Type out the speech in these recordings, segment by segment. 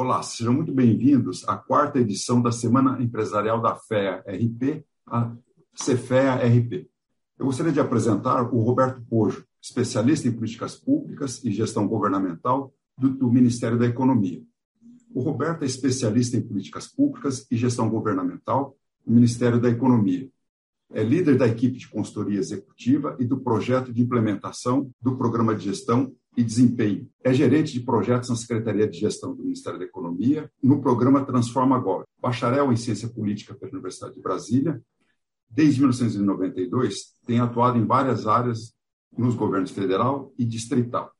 Olá, sejam muito bem-vindos à quarta edição da Semana Empresarial da FEA RP, a Cefea RP. Eu gostaria de apresentar o Roberto Pojo, especialista em políticas públicas e gestão governamental do, do Ministério da Economia. O Roberto é especialista em políticas públicas e gestão governamental do Ministério da Economia. É líder da equipe de consultoria executiva e do projeto de implementação do programa de gestão e desempenho. É gerente de projetos na Secretaria de Gestão do Ministério da Economia, no programa Transforma Agora. Bacharel em Ciência Política pela Universidade de Brasília. Desde 1992, tem atuado em várias áreas nos governos federal e distrital.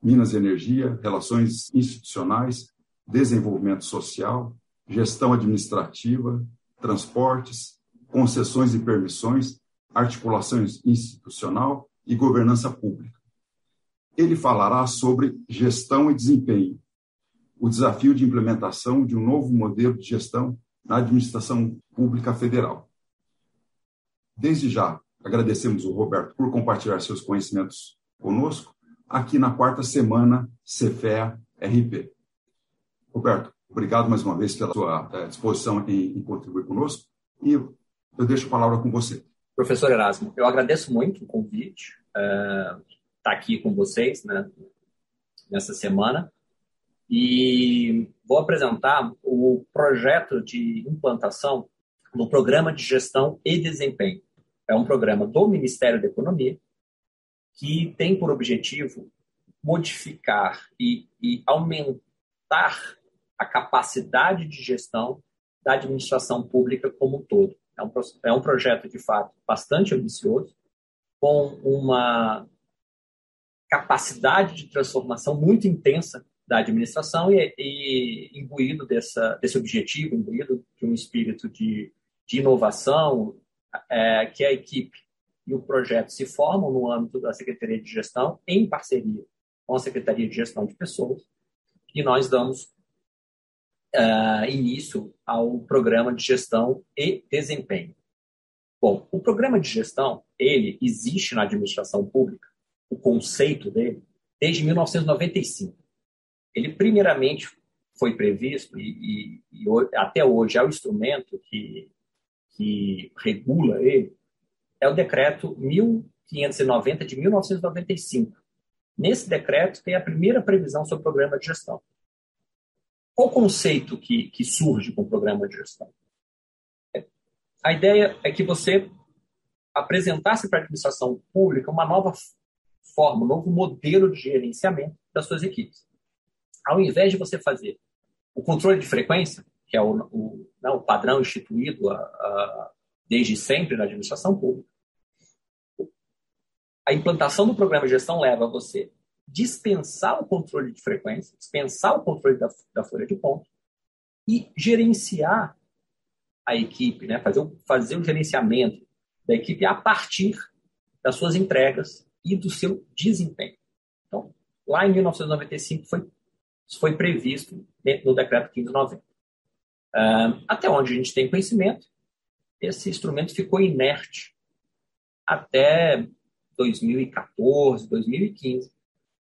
Minas e Energia, Relações Institucionais, Desenvolvimento Social, Gestão Administrativa, Transportes, Concessões e Permissões, Articulações Institucional e Governança Pública ele falará sobre gestão e desempenho, o desafio de implementação de um novo modelo de gestão na administração pública federal. Desde já, agradecemos o Roberto por compartilhar seus conhecimentos conosco aqui na quarta semana CFEA RP. Roberto, obrigado mais uma vez pela sua eh, disposição em, em contribuir conosco e eu deixo a palavra com você. Professor Erasmo, eu agradeço muito o convite. Uh, estar tá aqui com vocês né, nessa semana. E vou apresentar o projeto de implantação do Programa de Gestão e Desempenho. É um programa do Ministério da Economia que tem por objetivo modificar e, e aumentar a capacidade de gestão da administração pública como um todo. É um, é um projeto, de fato, bastante ambicioso, com uma capacidade de transformação muito intensa da administração e, e imbuído dessa, desse objetivo, imbuído de um espírito de, de inovação, é, que a equipe e o projeto se formam no âmbito da Secretaria de Gestão, em parceria com a Secretaria de Gestão de Pessoas, e nós damos uh, início ao programa de gestão e desempenho. Bom, o programa de gestão, ele existe na administração pública o conceito dele desde 1995. Ele, primeiramente, foi previsto, e, e, e até hoje é o instrumento que, que regula ele, é o decreto 1590 de 1995. Nesse decreto tem a primeira previsão sobre o programa de gestão. Qual o conceito que, que surge com o programa de gestão? A ideia é que você apresentasse para a administração pública uma nova forma, um novo modelo de gerenciamento das suas equipes. Ao invés de você fazer o controle de frequência, que é o, o, né, o padrão instituído a, a, desde sempre na administração pública, a implantação do programa de gestão leva a você dispensar o controle de frequência, dispensar o controle da, da folha de ponto e gerenciar a equipe, né? fazer, fazer o gerenciamento da equipe a partir das suas entregas e do seu desempenho. Então, lá em 1995 foi, foi previsto no decreto 1590. Uh, até onde a gente tem conhecimento, esse instrumento ficou inerte até 2014, 2015,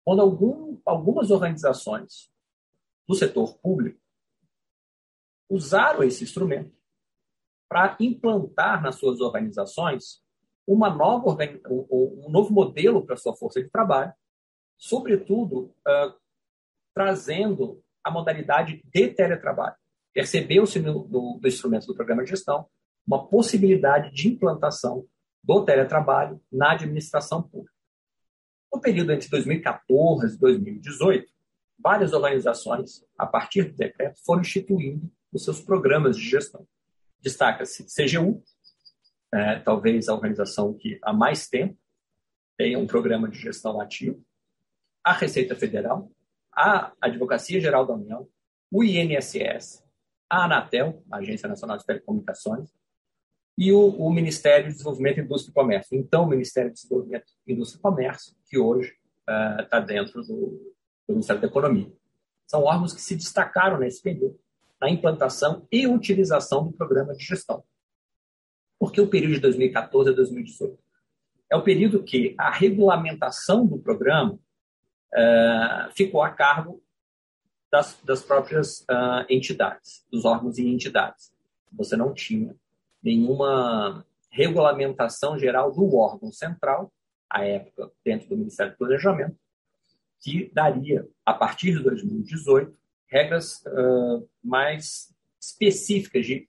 quando algum, algumas organizações do setor público usaram esse instrumento para implantar nas suas organizações uma nova um, novo modelo para a sua força de trabalho, sobretudo uh, trazendo a modalidade de teletrabalho. Percebeu-se no, no instrumento do programa de gestão uma possibilidade de implantação do teletrabalho na administração pública. No período entre 2014 e 2018, várias organizações, a partir do decreto, foram instituindo os seus programas de gestão. Destaca-se CGU, é, talvez a organização que há mais tempo tenha um programa de gestão ativo, a Receita Federal, a Advocacia Geral da União, o INSS, a Anatel, a Agência Nacional de Telecomunicações, e o, o Ministério de Desenvolvimento, Indústria e Comércio. Então, o Ministério de Desenvolvimento, Indústria e Comércio, que hoje está uh, dentro do, do Ministério da Economia. São órgãos que se destacaram nesse período na implantação e utilização do programa de gestão. Por que o período de 2014 a 2018? É o período que a regulamentação do programa uh, ficou a cargo das, das próprias uh, entidades, dos órgãos e entidades. Você não tinha nenhuma regulamentação geral do órgão central, à época, dentro do Ministério do Planejamento, que daria, a partir de 2018, regras uh, mais específicas de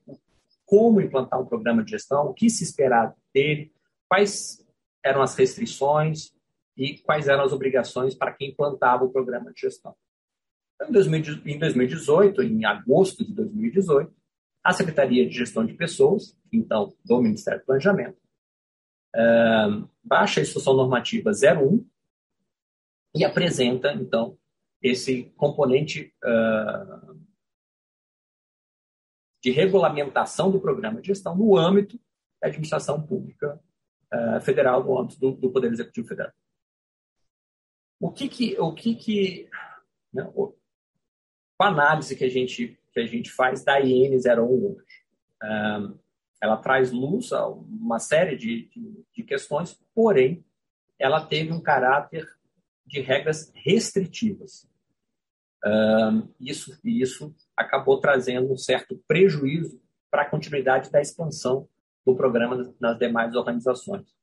como implantar um programa de gestão, o que se esperava dele, quais eram as restrições e quais eram as obrigações para quem implantava o programa de gestão. Então, em 2018, em agosto de 2018, a Secretaria de Gestão de Pessoas, então do Ministério do Planejamento, baixa a Instrução Normativa 01 e apresenta, então, esse componente de regulamentação do programa de gestão no âmbito da administração pública uh, federal, no âmbito do, do, Poder Executivo Federal. O que que, o que, que né, o, a análise que a gente que a gente faz da IN 01 hoje, uh, ela traz luz a uma série de, de, de questões, porém ela teve um caráter de regras restritivas. Uh, isso, isso acabou trazendo um certo prejuízo para a continuidade da expansão do programa nas demais organizações.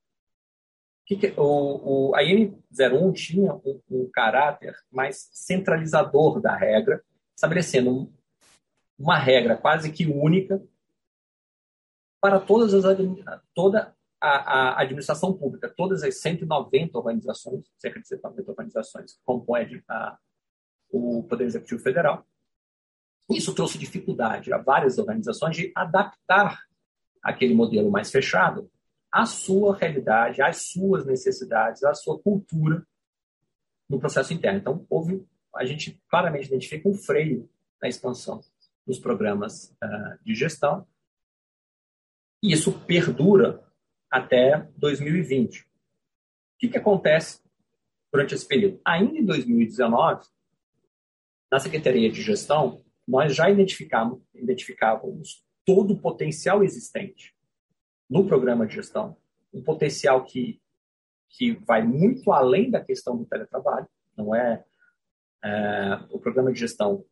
O, o, a IN01 tinha um, um, caráter mais centralizador da regra, estabelecendo um, uma regra quase que única para todas as, toda a, a, administração pública, todas as 190 organizações, cerca de 190 organizações que compõem a, o Poder Executivo Federal. Isso trouxe dificuldade a várias organizações de adaptar aquele modelo mais fechado à sua realidade, às suas necessidades, à sua cultura no processo interno. Então, houve, a gente claramente identifica um freio na expansão dos programas uh, de gestão, e isso perdura até 2020. O que, que acontece durante esse período? Ainda em 2019, na Secretaria de Gestão, nós já identificávamos todo o potencial existente no programa de gestão, um potencial que, que vai muito além da questão do teletrabalho, não é, é o programa de gestão,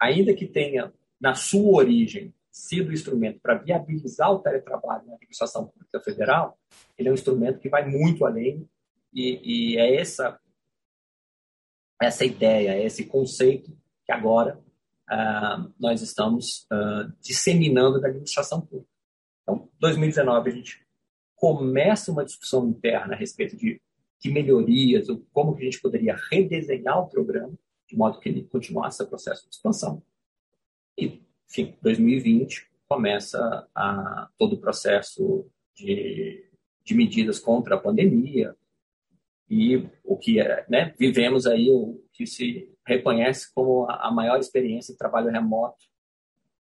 ainda que tenha na sua origem sido instrumento para viabilizar o teletrabalho na administração pública federal, ele é um instrumento que vai muito além e, e é essa essa ideia, esse conceito que agora uh, nós estamos uh, disseminando da administração pública. Então, 2019 a gente começa uma discussão interna a respeito de, de melhorias, ou como que a gente poderia redesenhar o programa de modo que ele continuasse o processo de expansão. E, enfim, 2020 começa a, todo o processo de, de medidas contra a pandemia, e o que é, né, vivemos aí o que se reconhece como a maior experiência de trabalho remoto,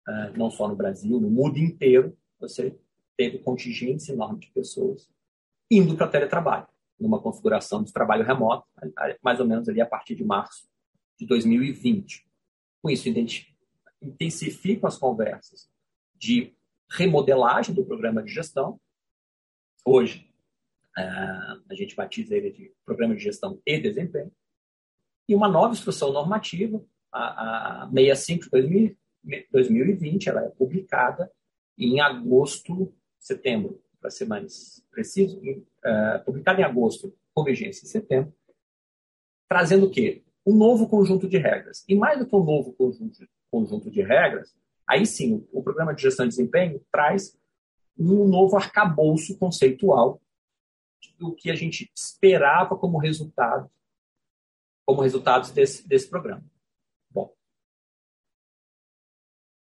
uh, não só no Brasil, no mundo inteiro, você teve contingentes enormes de pessoas indo para teletrabalho, numa configuração de trabalho remoto, mais ou menos ali a partir de março de 2020. Com isso, intensificam as conversas de remodelagem do programa de gestão. Hoje, Uh, a gente batiza ele de Programa de Gestão e Desempenho. E uma nova instrução normativa, a, a 65 de 2020, ela é publicada em agosto, setembro, para ser mais preciso, uh, publicada em agosto, com vigência em setembro, trazendo o quê? Um novo conjunto de regras. E mais do que um novo conjunto, conjunto de regras, aí sim, o Programa de Gestão e Desempenho traz um novo arcabouço conceitual do que a gente esperava como resultado, como resultados desse, desse programa. Bom,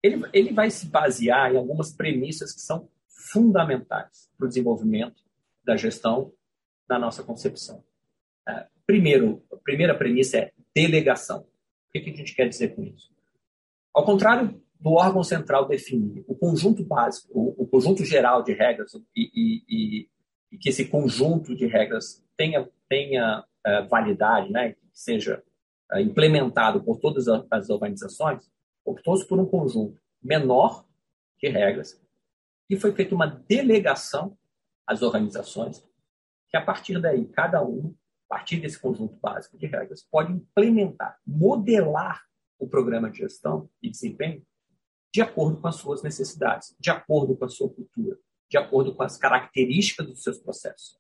ele, ele vai se basear em algumas premissas que são fundamentais para o desenvolvimento da gestão na nossa concepção. É, primeiro, a primeira premissa é delegação. O que, que a gente quer dizer com isso? Ao contrário do órgão central definir o conjunto básico, o, o conjunto geral de regras e, e, e, e que esse conjunto de regras tenha, tenha uh, validade, né, seja uh, implementado por todas as organizações, optou-se por um conjunto menor de regras e foi feita uma delegação às organizações que, a partir daí, cada um, a partir desse conjunto básico de regras, pode implementar, modelar o programa de gestão e desempenho de acordo com as suas necessidades, de acordo com a sua cultura, de acordo com as características dos seus processos.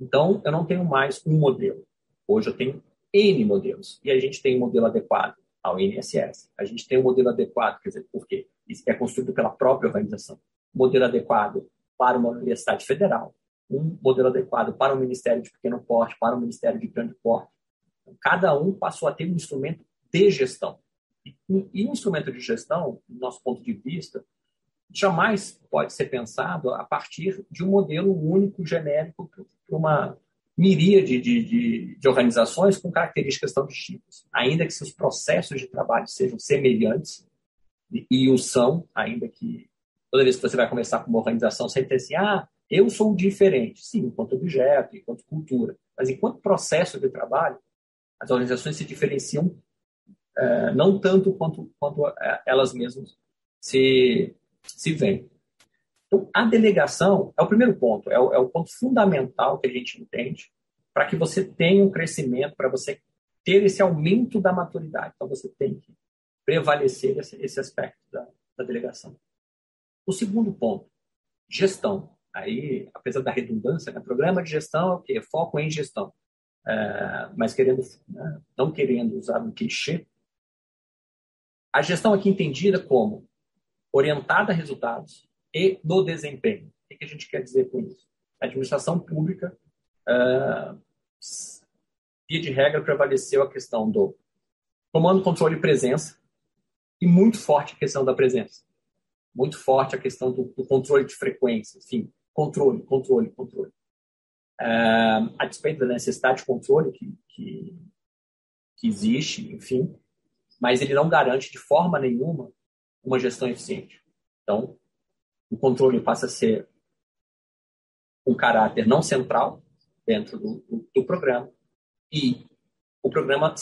Então, eu não tenho mais um modelo. Hoje eu tenho N modelos. E a gente tem um modelo adequado ao INSS. A gente tem um modelo adequado, quer dizer, por quê? Isso é construído pela própria organização. Modelo adequado para uma universidade federal, um modelo adequado para um ministério de pequeno porte, para um ministério de grande porte. Então, cada um passou a ter um instrumento de gestão. E um instrumento de gestão, do nosso ponto de vista, jamais pode ser pensado a partir de um modelo único, genérico, para uma miríade de, de, de, organizações com características tão distintas. Ainda que seus processos de trabalho sejam semelhantes, e o são, ainda que toda vez que você vai começar com uma organização, você tem assim, ah, eu sou diferente. Sim, enquanto objeto, enquanto cultura. Mas enquanto processo de trabalho, as organizações se diferenciam é, não tanto quanto, quanto é, elas mesmas se, se veem. Então, a delegação é o primeiro ponto, é o, é o ponto fundamental que a gente entende para que você tenha um crescimento, para você ter esse aumento da maturidade. Então, você tem que prevalecer esse, esse aspecto da, da delegação. O segundo ponto, gestão. Aí, apesar da redundância, né, programa de gestão é o quê? Foco em gestão. É, mas querendo, né, não querendo usar um clichê, a gestão aqui entendida como orientada a resultados, e do desempenho. O que a gente quer dizer com isso? A administração pública, uh, via de regra, prevaleceu a questão do comando, controle e presença, e muito forte a questão da presença. Muito forte a questão do, do controle de frequência, enfim, controle, controle, controle. Uh, a despeito da necessidade de controle que, que, que existe, enfim, mas ele não garante de forma nenhuma uma gestão eficiente. Então, o controle passa a ser um caráter não central dentro do, do, do programa e o programa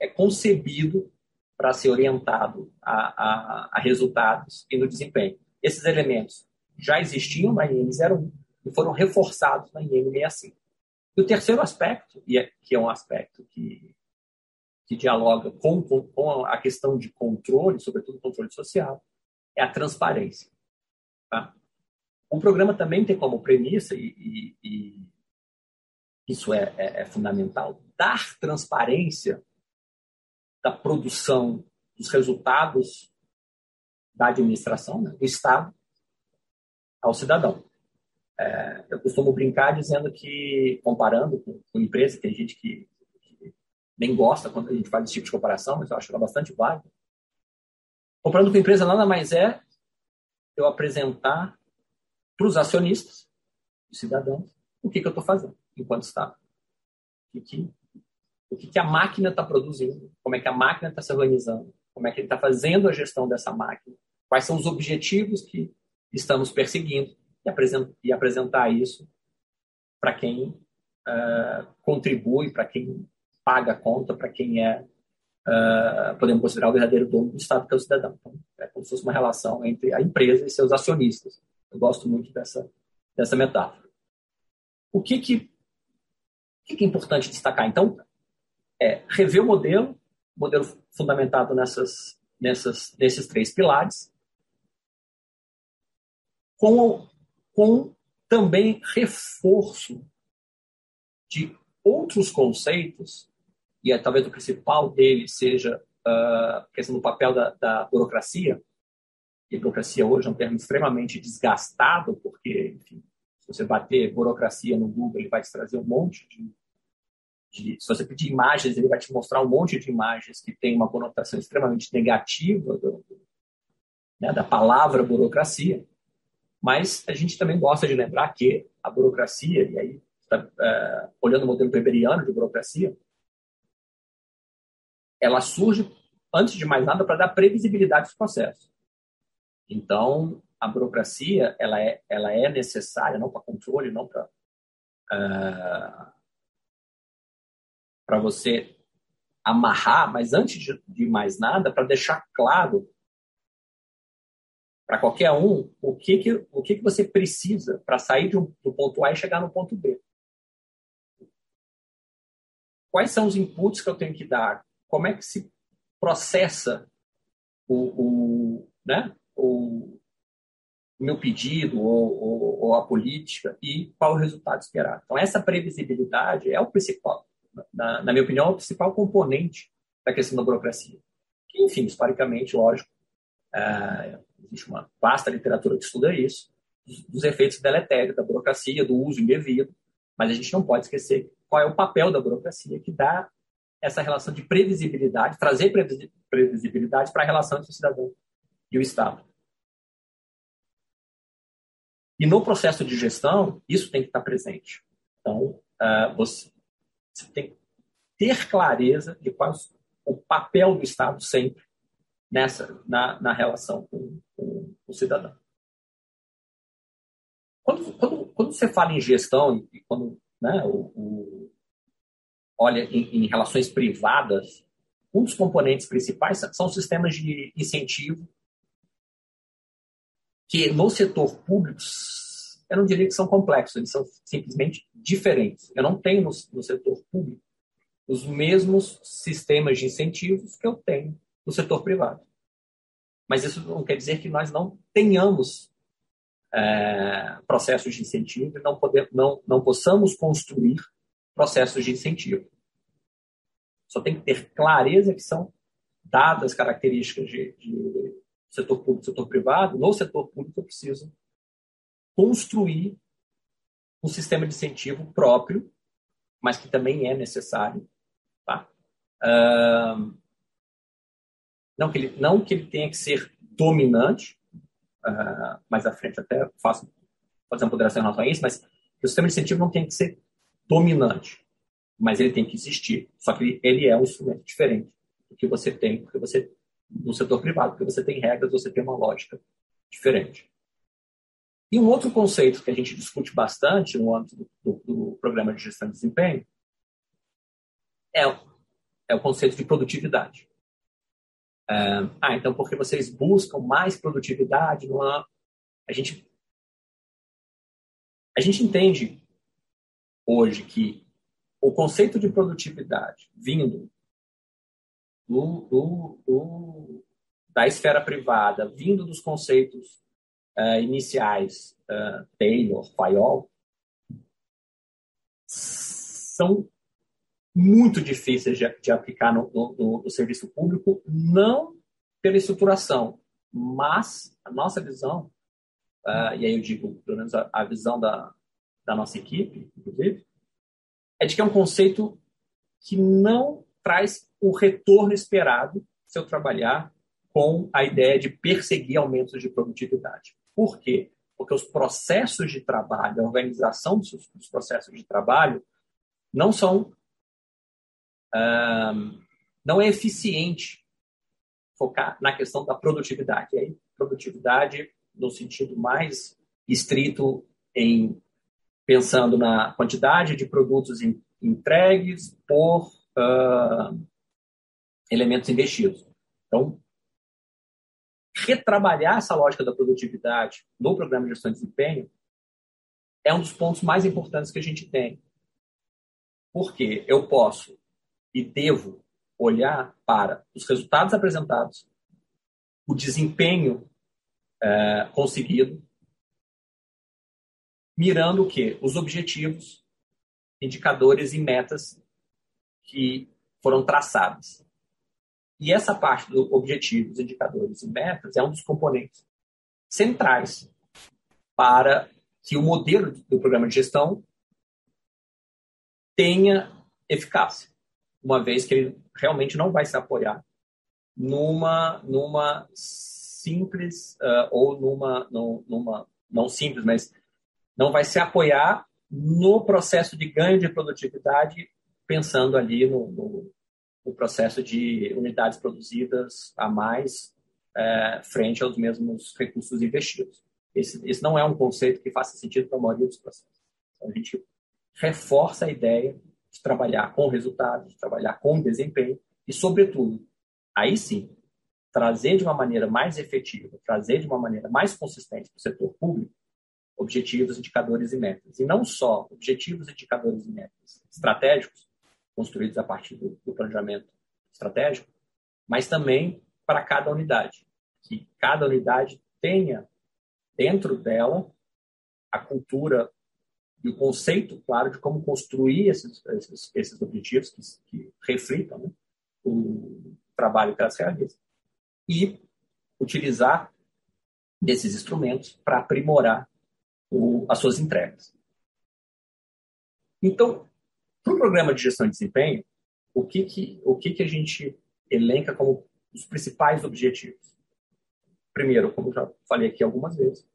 é concebido para ser orientado a, a, a, resultados e no desempenho. Esses elementos já existiam na IN 01 e foram reforçados na IN 65. E o terceiro aspecto, e é, que é um aspecto que, que dialoga com, com, com a questão de controle, sobretudo controle social, é a transparência. Tá? O programa também tem como premissa, e, e, e isso é, é, é, fundamental, dar transparência da produção dos resultados da administração, né, do Estado, ao cidadão. É, eu costumo brincar dizendo que, comparando com, com empresa, tem gente que, que, nem gosta quando a gente faz esse tipo de comparação, mas eu acho ela bastante válida. Comparando com empresa, nada mais é eu apresentar para os acionistas, os cidadãos, o que, que eu estou fazendo enquanto Estado. O que, o que, que a máquina está produzindo, como é que a máquina está se organizando, como é que ele está fazendo a gestão dessa máquina, quais são os objetivos que estamos perseguindo e, apresentar, isso para quem uh, contribui, para quem paga a conta, para quem é uh, podemos considerar o verdadeiro dono do Estado, que é o cidadão. Então, é como se fosse uma relação entre a empresa e seus acionistas. Eu gosto muito dessa, dessa metáfora. O que, que, que, que é importante destacar? Então, é rever o modelo, modelo fundamentado nessas, nessas, nesses três pilares, com, com também reforço de outros conceitos e é, talvez o principal dele seja ah, a questão do papel da, da burocracia. E a burocracia hoje é um termo extremamente desgastado, porque, enfim, se você bater burocracia no Google, ele vai te trazer um monte de, de, Se você pedir imagens, ele vai te mostrar um monte de imagens que tem uma conotação extremamente negativa do, né, da palavra burocracia. Mas a gente também gosta de lembrar que a burocracia, e aí, tá, uh, olhando o modelo weberiano de burocracia, ela surge, antes de mais nada, para dar previsibilidade aos processos. Então, a burocracia ela é, ela é necessária, não para controle, não para uh, para você amarrar, mas antes de, de mais nada, para deixar claro para qualquer um o que, que, o que, que você precisa para sair um, do ponto A e chegar no ponto B. Quais são os inputs que eu tenho que dar? Como é que se processa o, o, né, o, o meu pedido ou, ou, ou, a política e qual o resultado esperado. Então, essa previsibilidade é o principal, na, na minha opinião, é o principal componente da questão da burocracia. Que, enfim, historicamente, lógico, é, existe uma vasta literatura que estuda isso, dos, dos efeitos deletérios da burocracia, do uso indevido, mas a gente não pode esquecer qual é o papel da burocracia que dá essa relação de previsibilidade, trazer previsibilidade para a relação entre o cidadão e o Estado. E no processo de gestão, isso tem que estar presente. Então, uh, você, tem que ter clareza de qual é o papel do Estado sempre nessa na, na relação com, com, o cidadão. Quando, quando, quando você fala em gestão e quando né, o, o olha em, em relações privadas, um dos componentes principais são sistemas de incentivo que no setor público, eu não diria que são complexos, eles são simplesmente diferentes. Eu não tenho no, no setor público os mesmos sistemas de incentivos que eu tenho no setor privado. Mas isso não quer dizer que nós não tenhamos é, processos de incentivo e não, não, não possamos construir processos de incentivo. Só tem que ter clareza que são dadas características de, de setor público setor privado. No setor público, eu preciso construir um sistema de incentivo próprio, mas que também é necessário. Tá? Uh, não, que ele, não que ele tenha que ser dominante, uh, mais à frente até faço fazer uma ponderação em relação a isso, mas o sistema de incentivo não tem que ser dominante, mas ele tem que existir. Só que ele é um instrumento diferente do que você tem, porque você no setor privado, porque você tem regras, você tem uma lógica diferente. E um outro conceito que a gente discute bastante no âmbito do, do, do programa de gestão de desempenho é, é o conceito de produtividade. É, ah, então porque vocês buscam mais produtividade? Numa... A gente a gente entende hoje que o conceito de produtividade vindo do, do, do, da esfera privada, vindo dos conceitos uh, iniciais, uh, Taylor, Fayol, são muito difíceis de, de aplicar no, no, no, serviço público, não pela estruturação, mas a nossa visão, uh, e aí eu digo, pelo menos a, a visão da, da nossa equipe, inclusive, é de que é um conceito que não traz o retorno esperado se eu trabalhar com a ideia de perseguir aumentos de produtividade. Por quê? Porque os processos de trabalho, a organização dos, processos de trabalho, não são. Um, não é eficiente focar na questão da produtividade. E aí, produtividade no sentido mais estrito em pensando na quantidade de produtos entregues por uh, elementos investidos. Então, retrabalhar essa lógica da produtividade no programa de gestão de desempenho é um dos pontos mais importantes que a gente tem. Porque eu posso e devo olhar para os resultados apresentados, o desempenho é, conseguido mirando o quê? Os objetivos, indicadores e metas que foram traçadas. E essa parte do objetivos, indicadores e metas é um dos componentes centrais para que o modelo do programa de gestão tenha eficácia, uma vez que ele realmente não vai se apoiar numa, numa simples uh, ou numa, numa, não simples, mas não vai se apoiar no processo de ganho de produtividade, pensando ali no, no, no processo de unidades produzidas a mais é, frente aos mesmos recursos investidos. Esse, esse não é um conceito que faça sentido para a maioria dos processos. Então, a gente reforça a ideia de trabalhar com resultados, de trabalhar com desempenho e, sobretudo, aí sim, trazer de uma maneira mais efetiva, trazer de uma maneira mais consistente para o setor público objetivos, indicadores e metas. E não só objetivos, indicadores e metas estratégicos, construídos a partir do, do planejamento estratégico, mas também para cada unidade. Que cada unidade tenha dentro dela a cultura e o conceito claro de como construir esses, esses, esses objetivos que, que reflitam né, o trabalho que elas realizam e utilizar desses instrumentos para aprimorar o, as suas entregas. Então, para o programa de gestão de desempenho, o que, que, o que, que a gente elenca como os principais objetivos? Primeiro, como já falei aqui algumas vezes,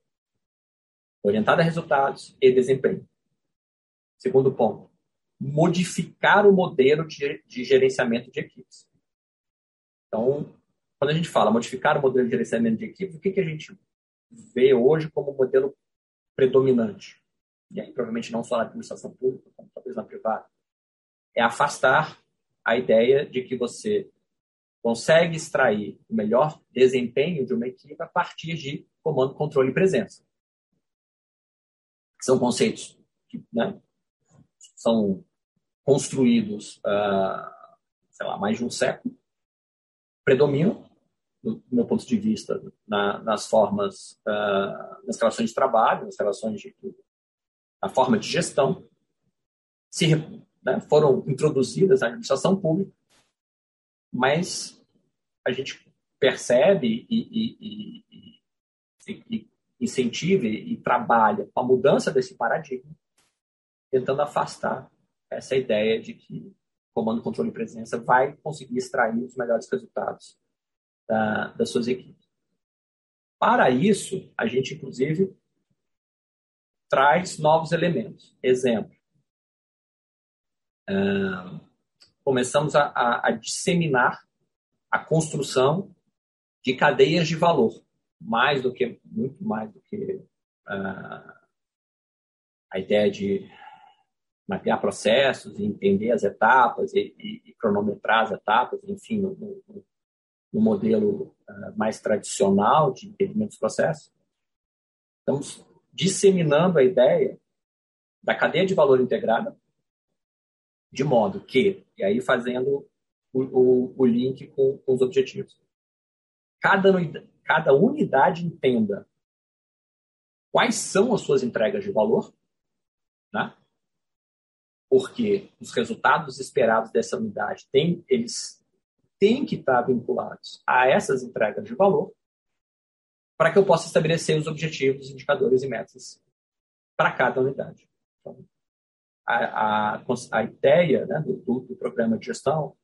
orientada a resultados e desempenho. Segundo ponto, modificar o modelo de, de gerenciamento de equipes. Então, quando a gente fala modificar o modelo de gerenciamento de equipes, o que, que a gente vê hoje como modelo predominante? E aí, provavelmente, não só na administração pública, como talvez na privada. É afastar a ideia de que você consegue extrair o melhor desempenho de uma equipe a partir de comando, controle e presença. São conceitos que né, são construídos, uh, sei lá, mais de um século, predominam, do meu ponto de vista, na, nas formas, uh, nas relações de trabalho, nas relações de a forma de gestão, se, né, foram introduzidas na administração pública, mas a gente percebe e, e, e, e incentiva e trabalha a mudança desse paradigma, tentando afastar essa ideia de que comando, controle e presença vai conseguir extrair os melhores resultados da, das suas equipes. Para isso, a gente, inclusive, traz novos elementos. Exemplo, começamos a, a, a, disseminar a construção de cadeias de valor, mais do que, muito mais do que uh, a ideia de mapear processos, entender as etapas e, e, e cronometrar as etapas, enfim, no, no, no modelo uh, mais tradicional de entendimento dos processos. Estamos disseminando a ideia da cadeia de valor integrada, de modo que, e aí fazendo o, o, o link com, com, os objetivos, cada, cada unidade entenda quais são as suas entregas de valor, né? porque os resultados esperados dessa unidade têm, eles têm que estar vinculados a essas entregas de valor, para que eu possa estabelecer os objetivos, indicadores e metas para cada unidade. Então, a, a, a ideia né, do, do, programa de gestão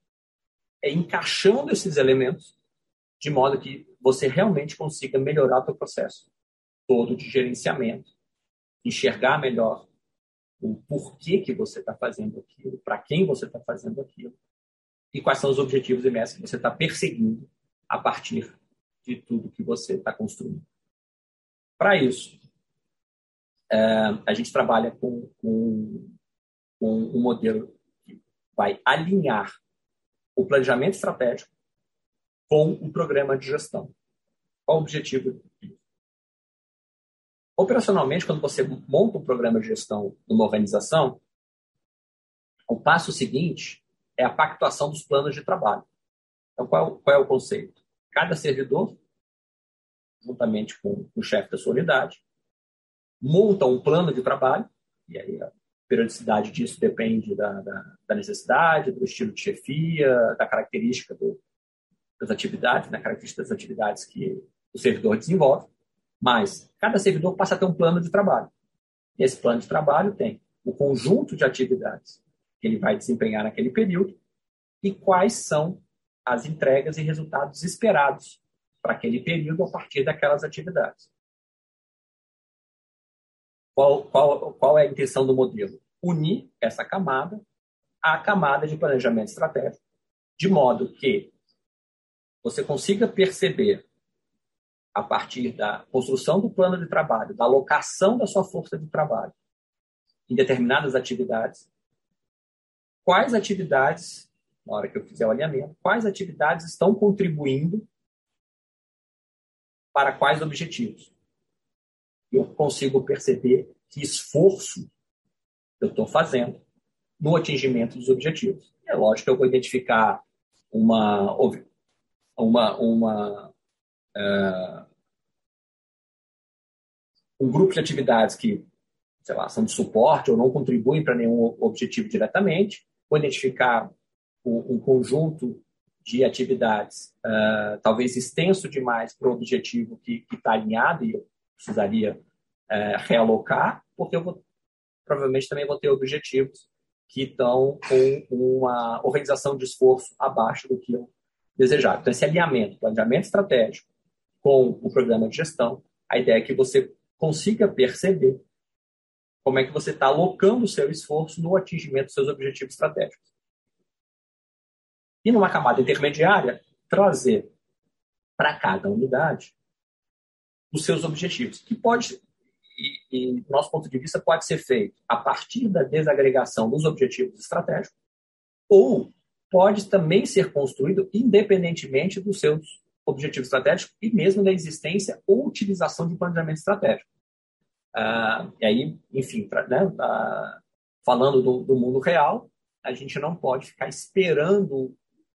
é encaixando esses elementos de modo que você realmente consiga melhorar o seu processo todo de gerenciamento, enxergar melhor o porquê que você está fazendo aquilo, para quem você está fazendo aquilo, e quais são os objetivos e metas que você está perseguindo a partir de tudo que você está construindo. Para isso, é, a gente trabalha com, com, com um modelo que vai alinhar o planejamento estratégico com o programa de gestão. Qual o objetivo Operacionalmente, quando você monta um programa de gestão numa organização, o passo seguinte é a pactuação dos planos de trabalho. Então, qual, qual é o conceito? Cada servidor, juntamente com o chefe da sua unidade, monta um plano de trabalho, e aí a periodicidade disso depende da, da, da necessidade, do estilo de chefia, da característica do, das atividades, da característica das atividades que o servidor desenvolve. Mas cada servidor passa a ter um plano de trabalho. E esse plano de trabalho tem o conjunto de atividades que ele vai desempenhar naquele período e quais são as entregas e resultados esperados para aquele período a partir daquelas atividades. Qual, qual, qual é a intenção do modelo? Unir essa camada à camada de planejamento estratégico, de modo que você consiga perceber a partir da construção do plano de trabalho, da alocação da sua força de trabalho em determinadas atividades, quais atividades, na hora que eu fizer o alinhamento, quais atividades estão contribuindo para quais objetivos. Eu consigo perceber que esforço eu estou fazendo no atingimento dos objetivos. É lógico que eu vou identificar uma uma, uma uh, um grupo de atividades que sei lá, são de suporte ou não contribuem para nenhum objetivo diretamente, vou identificar um, um conjunto de atividades, uh, talvez extenso demais para o objetivo que está alinhado e eu precisaria uh, realocar, porque eu vou, provavelmente também vou ter objetivos que estão com uma organização de esforço abaixo do que eu desejava. Então, esse alinhamento, planejamento estratégico com o programa de gestão, a ideia é que você consiga perceber como é que você está alocando o seu esforço no atingimento dos seus objetivos estratégicos. E numa camada intermediária, trazer para cada unidade os seus objetivos, que pode, e, e do nosso ponto de vista, pode ser feito a partir da desagregação dos objetivos estratégicos, ou pode também ser construído independentemente dos seus objetivos estratégicos e mesmo da existência ou utilização de planejamento estratégico. Ah, e aí, enfim, pra, né, ah, falando do, do, mundo real, a gente não pode ficar esperando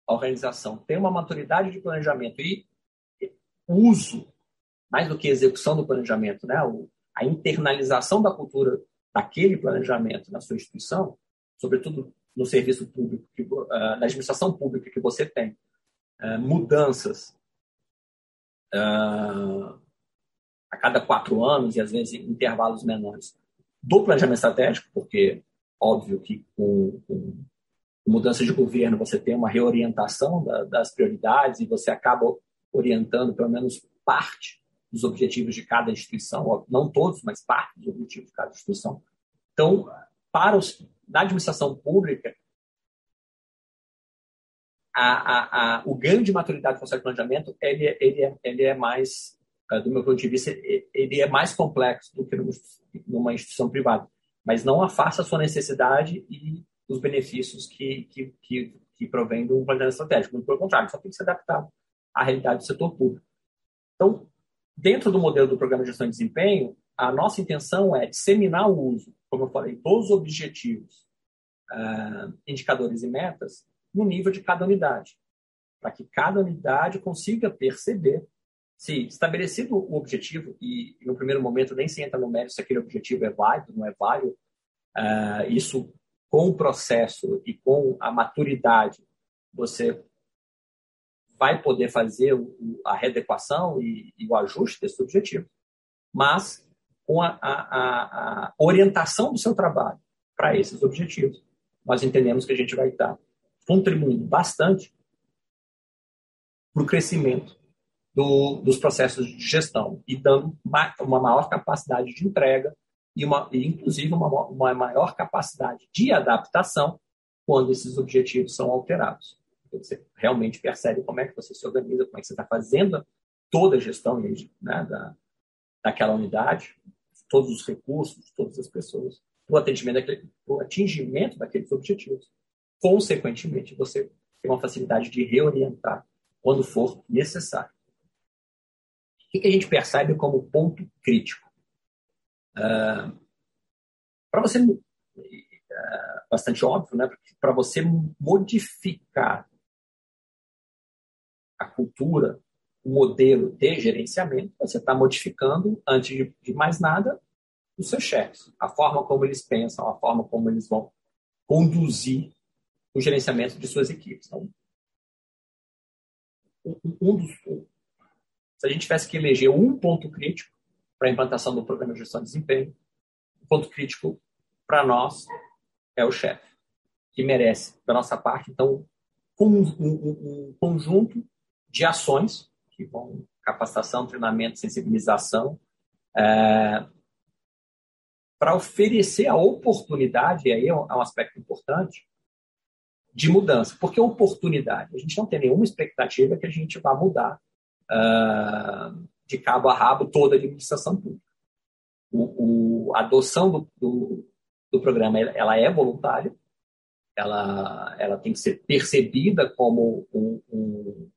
a organização ter uma maturidade de planejamento e uso, mais do que execução do planejamento, né, o, a internalização da cultura daquele planejamento na sua instituição, sobretudo no serviço público, que, uh, na administração pública que você tem, uh, mudanças a cada quatro anos e às vezes em intervalos menores do planejamento estratégico, porque óbvio que com, com mudança de governo você tem uma reorientação da, das prioridades e você acaba orientando pelo menos parte dos objetivos de cada instituição, não todos, mas parte dos objetivos de cada instituição. Então, para os, na administração pública, a, a, a, o ganho de maturidade do processo de planejamento ele, ele, é, ele é mais do meu ponto de vista, ele é mais complexo do que numa instituição privada, mas não afasta a sua necessidade e os benefícios que, que, que, que provém do planejamento estratégico. Muito pelo contrário, só tem que ser adaptado à realidade do setor público. Então, dentro do modelo do programa de gestão de desempenho, a nossa intenção é disseminar o uso, como eu falei, todos os objetivos, uh, indicadores e metas no nível de cada unidade, para que cada unidade consiga perceber se estabelecido o objetivo, e no primeiro momento nem se entra no mérito se aquele objetivo é válido, não é válido, uh, isso com o processo e com a maturidade, você vai poder fazer o, a readequação e, e, o ajuste desse objetivo, mas com a, a, a orientação do seu trabalho para esses objetivos, nós entendemos que a gente vai estar contribuindo bastante para o crescimento do, dos processos de gestão e dando uma maior capacidade de entrega e, uma, e inclusive, uma, uma maior capacidade de adaptação quando esses objetivos são alterados. Você realmente percebe como é que você se organiza, como é que você está fazendo toda a gestão né, da, daquela unidade, todos os recursos, todas as pessoas, o atendimento daquele, atingimento daqueles objetivos. Consequentemente, você tem uma facilidade de reorientar quando for necessário. O que a gente percebe como ponto crítico? Uh, para você, uh, bastante óbvio, né? Para você modificar a cultura, o modelo de gerenciamento, você está modificando, antes de, de mais nada, os seus chefes, a forma como eles pensam, a forma como eles vão conduzir o gerenciamento de suas equipes. Então, um dos, se a gente tivesse que eleger um ponto crítico para a implantação do programa de gestão de desempenho, o ponto crítico para nós é o chefe, que merece, da nossa parte, então, um, um, um conjunto de ações que vão capacitação, treinamento, sensibilização, é, para oferecer a oportunidade, e aí é um, é um aspecto importante, de mudança. Porque oportunidade? A gente não tem nenhuma expectativa que a gente vá mudar uh, de cabo a rabo toda a administração pública. O, o, a adoção do, do, do, programa ela é voluntária, ela, ela tem que ser percebida como um, um,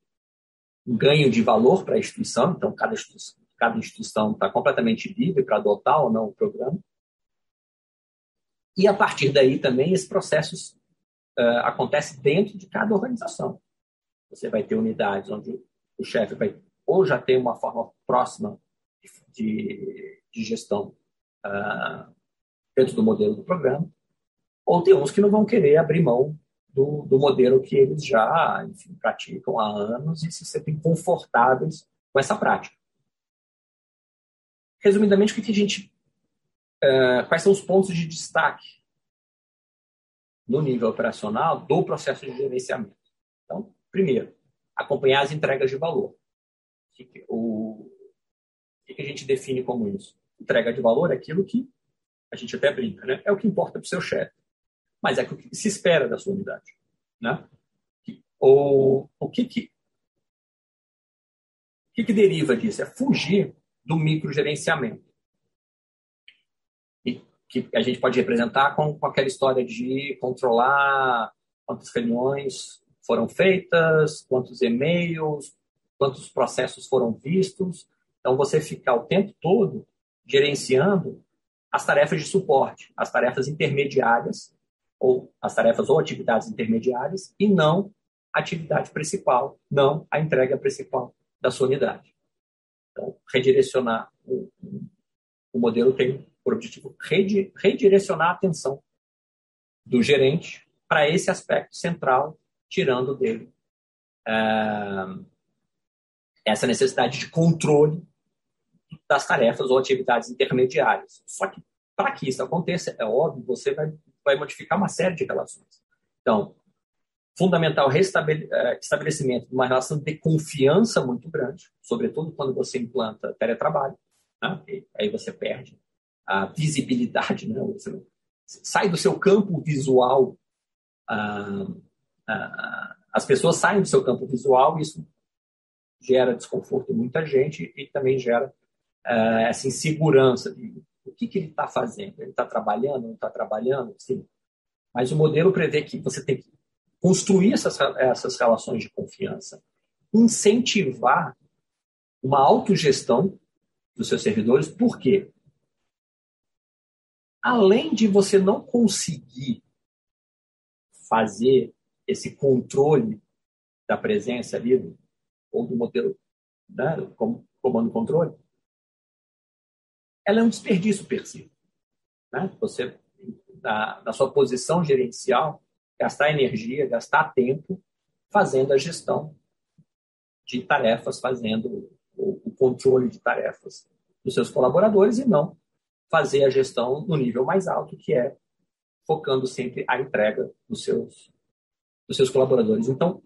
um ganho de valor para a instituição, então cada instituição cada instituição está completamente livre para adotar ou não o programa. E a partir daí também esse processo uh, acontece dentro de cada organização. Você vai ter unidades onde o chefe vai ou já ter uma forma próxima de, de gestão uh, dentro do modelo do programa, ou tem uns que não vão querer abrir mão do, do modelo que eles já enfim, praticam há anos e se sentem confortáveis com essa prática. Resumidamente, o que a gente, uh, quais são os pontos de destaque no nível operacional do processo de gerenciamento? Então, primeiro, acompanhar as entregas de valor. O, que a gente define como isso? Entrega de valor é aquilo que a gente até brinca, né? É o que importa para o seu chefe. Mas é o que se espera da sua unidade, né? O, o que que o que, que deriva disso? É fugir do microgerenciamento. E que a gente pode representar com, com aquela história de controlar quantas reuniões foram feitas, quantos e-mails, quantos processos foram vistos. Então, você ficar o tempo todo gerenciando as tarefas de suporte, as tarefas intermediárias, ou as tarefas ou atividades intermediárias, e não a atividade principal, não a entrega principal da sua unidade. Então, redirecionar o, o modelo tem por objetivo redirecionar a atenção do gerente para esse aspecto central, tirando dele é, essa necessidade de controle das tarefas ou atividades intermediárias. Só que, para que isso aconteça, é óbvio, você vai, vai modificar uma série de relações. Então, fundamental restabelecimento é, de uma relação de confiança muito grande, sobretudo quando você implanta teletrabalho. Né? aí você perde a visibilidade, né? você sai do seu campo visual. Ah, ah, as pessoas saem do seu campo visual e isso gera desconforto em muita gente e também gera uh, essa insegurança de o que, que ele está fazendo. Ele está trabalhando, não está trabalhando? Sim. Mas o modelo prevê que você tem que construir essas, essas relações de confiança, incentivar uma autogestão dos seus servidores, por quê? Além de você não conseguir fazer esse controle da presença ali ou do modelo né, como comando controle, ela é um desperdício per si. Né? Você, na sua posição gerencial, gastar energia, gastar tempo fazendo a gestão de tarefas, fazendo o, o controle de tarefas dos seus colaboradores e não fazer a gestão no nível mais alto, que é focando sempre a entrega dos seus, dos seus colaboradores. Então,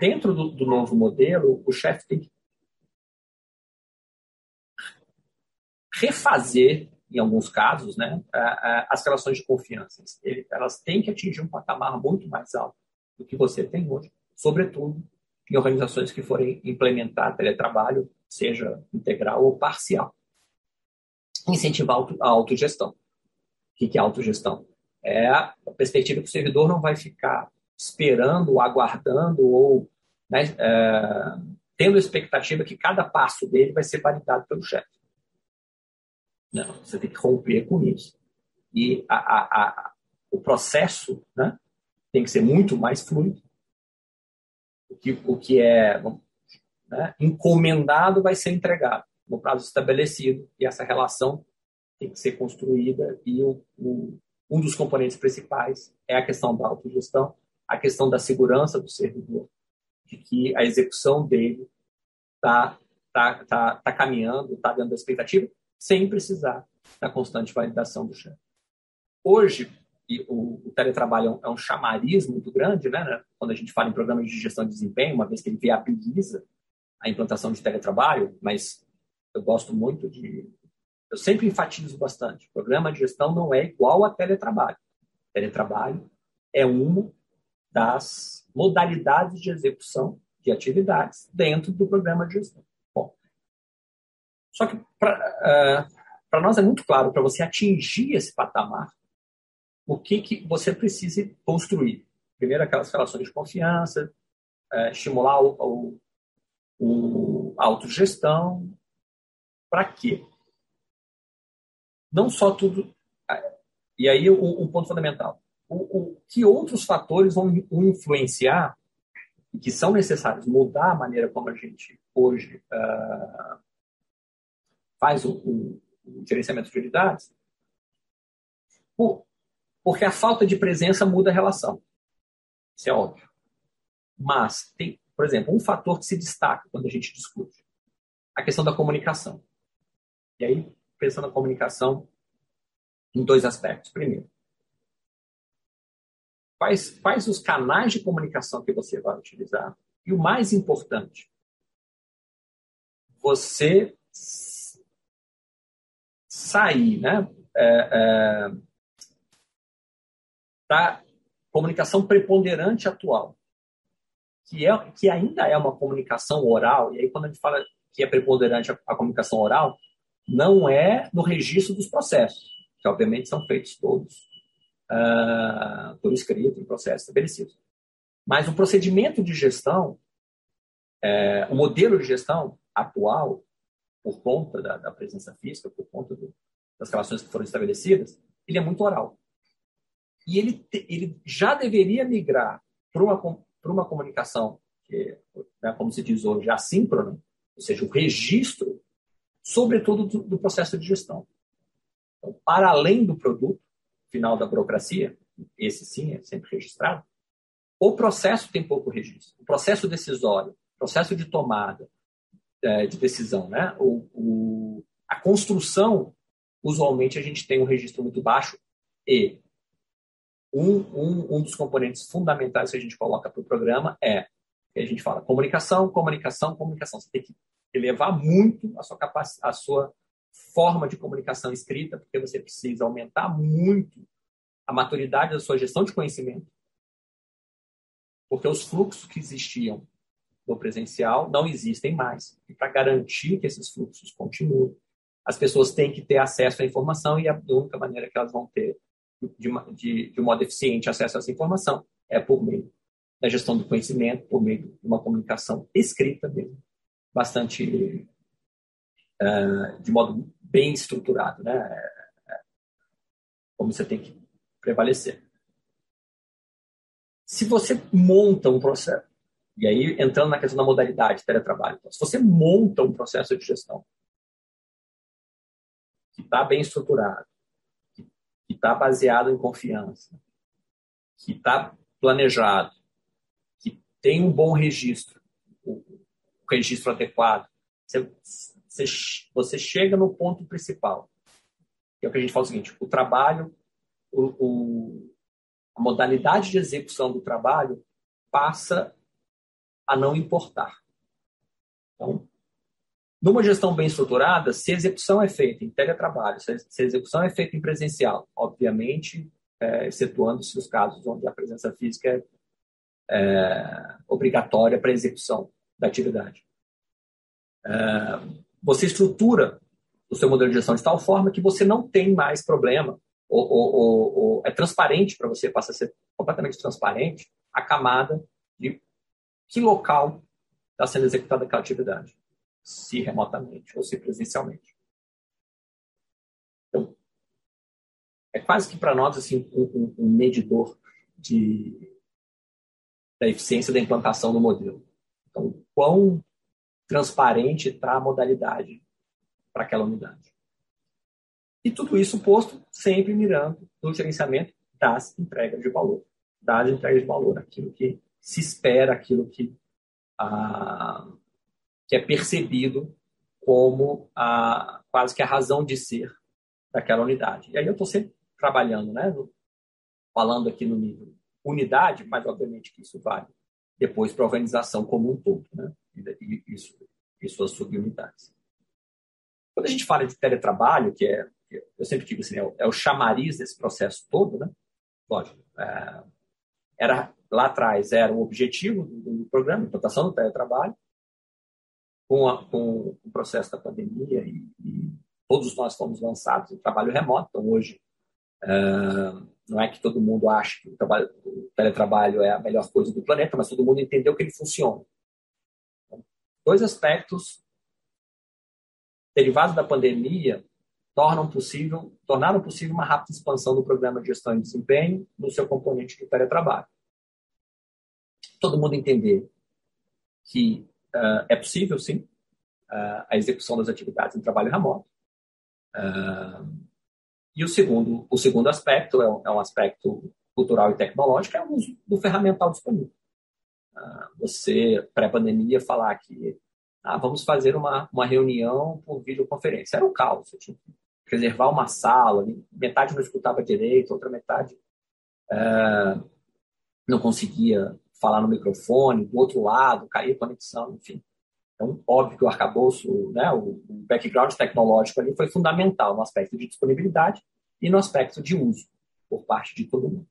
dentro do, do novo modelo, o chefe tem que refazer, em alguns casos, né, as relações de confiança. Elas têm que atingir um patamar muito mais alto do que você tem hoje, sobretudo em organizações que forem implementar teletrabalho, seja integral ou parcial. Incentivar a autogestão. O que é autogestão? É a perspectiva que o servidor não vai ficar esperando, aguardando ou né, é, tendo a expectativa que cada passo dele vai ser validado pelo chefe. Não, você tem que romper com isso. E a, a, a, o processo né, tem que ser muito mais fluido. O que, o que é né, encomendado vai ser entregado no prazo estabelecido e essa relação tem que ser construída e o, o, um dos componentes principais é a questão da autogestão, a questão da segurança do servidor, de que a execução dele está tá, tá, tá caminhando, está dentro da expectativa, sem precisar da constante validação do chefe. Hoje, o, o, teletrabalho é um chamariz muito grande, né, né? Quando a gente fala em programas de gestão de desempenho, uma vez que ele viabiliza a implantação de teletrabalho, mas eu gosto muito de. Eu sempre enfatizo bastante: programa de gestão não é igual a teletrabalho. Teletrabalho é uma das modalidades de execução de atividades dentro do programa de gestão. Bom, só que para uh, nós é muito claro, para você atingir esse patamar, o que, que você precisa construir. Primeiro, aquelas relações de confiança, uh, estimular o, o, o, autogestão. Para quê? Não só tudo. Uh, e aí, um, um ponto fundamental o, que outros fatores vão influenciar e que são necessários mudar a maneira como a gente hoje uh, faz o, o, o, gerenciamento de unidades, por, porque a falta de presença muda a relação. Isso é óbvio. Mas tem, por exemplo, um fator que se destaca quando a gente discute a questão da comunicação. E aí, pensando na comunicação em dois aspectos. Primeiro, quais, quais os canais de comunicação que você vai utilizar? E o mais importante, você sair né, é, é, da comunicação preponderante atual, que, é, que ainda é uma comunicação oral, e aí quando a gente fala que é preponderante a, a comunicação oral, não é no registro dos processos, que obviamente são feitos todos uh, por escrito, em processos estabelecidos. Mas o procedimento de gestão, é, o modelo de gestão atual, por conta da, da presença física, por conta do, das relações que foram estabelecidas, ele é muito oral. E ele, ele já deveria migrar para uma, para uma comunicação, que, né, como se diz hoje, assíncrona, ou seja, o registro, sobretudo do, do processo de gestão. Então, para além do produto final da burocracia, esse sim é sempre registrado, o processo tem pouco registro. O processo decisório, processo de tomada é, de decisão, né? O, o, a construção, usualmente a gente tem um registro muito baixo e um, um, um dos componentes fundamentais que a gente coloca para o programa é que a gente fala comunicação, comunicação, comunicação. Você tem que elevar muito a sua capacidade, a sua forma de comunicação escrita, porque você precisa aumentar muito a maturidade da sua gestão de conhecimento, porque os fluxos que existiam no presencial não existem mais. E para garantir que esses fluxos continuem, as pessoas têm que ter acesso à informação e a única maneira que elas vão ter de, de, de modo eficiente acesso a essa informação é por meio da gestão do conhecimento, por meio de uma comunicação escrita mesmo, bastante uh, de modo bem estruturado, né? Como você tem que prevalecer. Se você monta um processo, e aí entrando na questão da modalidade de teletrabalho, então, se você monta um processo de gestão que está bem estruturado, que está baseado em confiança, que está planejado, que tem um bom registro, o, registro adequado, você, você, você chega no ponto principal. Que é o que a gente fala o seguinte: o trabalho, o, o, a modalidade de execução do trabalho passa a não importar. Então, numa gestão bem estruturada, se a execução é feita em teletrabalho, se a execução é feita em presencial, obviamente, é, excetuando-se os casos onde a presença física é, é obrigatória para a execução da atividade. É, você estrutura o seu modelo de gestão de tal forma que você não tem mais problema, ou, ou, ou é transparente para você, passa a ser completamente transparente a camada de que local está sendo executada aquela atividade se remotamente ou se presencialmente. Então, é quase que para nós assim um, um, medidor de, da eficiência da implantação do modelo. Então, quão transparente está a modalidade para aquela unidade. E tudo isso posto sempre mirando no gerenciamento das entregas de valor. Das entregas de valor, aquilo que se espera, aquilo que ah, que é percebido como a, quase que a razão de ser daquela unidade. E aí eu estou sempre trabalhando, né, falando aqui no nível unidade, mas obviamente que isso vale depois para a organização como um todo, né, e, isso, e suas subunidades. Quando a gente fala de teletrabalho, que é, eu sempre digo assim, é o, é o chamariz desse processo todo, né, lógico, é, era, lá atrás era o objetivo do, do programa, implantação do teletrabalho, com, a, com o processo da pandemia e, e, todos nós fomos lançados em trabalho remoto. Então, hoje, uh, não é que todo mundo acha que o, trabalho, o, teletrabalho é a melhor coisa do planeta, mas todo mundo entendeu que ele funciona. Dois aspectos derivados da pandemia tornam possível, tornaram possível uma rápida expansão do programa de gestão e desempenho no seu componente de teletrabalho. Todo mundo entender que uh, é possível, sim, uh, a execução das atividades em trabalho remoto. Uh, e o segundo, o segundo aspecto é um, é um, aspecto cultural e tecnológico, é o uso do ferramental disponível. você, pré-pandemia, falar que ah, vamos fazer uma, uma reunião por videoconferência. Era um caos. Você tinha que reservar uma sala, metade não escutava direito, outra metade não conseguia falar no microfone, do outro lado, cair a conexão, enfim. Então, óbvio que o arcabouço, né, o background tecnológico ali foi fundamental no aspecto de disponibilidade e no aspecto de uso por parte de todo mundo.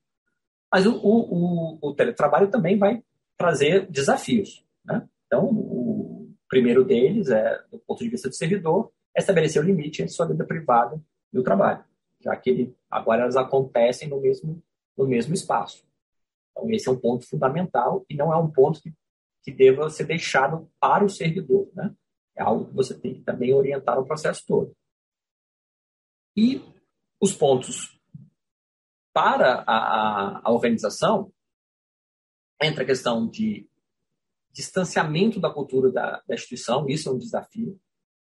Mas o, o, o teletrabalho também vai trazer desafios. Né? Então, o primeiro deles, é, do ponto de vista do servidor, é estabelecer o limite entre sua vida privada e o trabalho, já que ele, agora elas acontecem no mesmo, no mesmo espaço. Então, esse é um ponto fundamental e não é um ponto que, que deva ser deixado para o servidor. Né? É algo que você tem que também orientar o processo todo. E os pontos para a, a, a organização entra a questão de distanciamento da cultura da, da, instituição, isso é um desafio,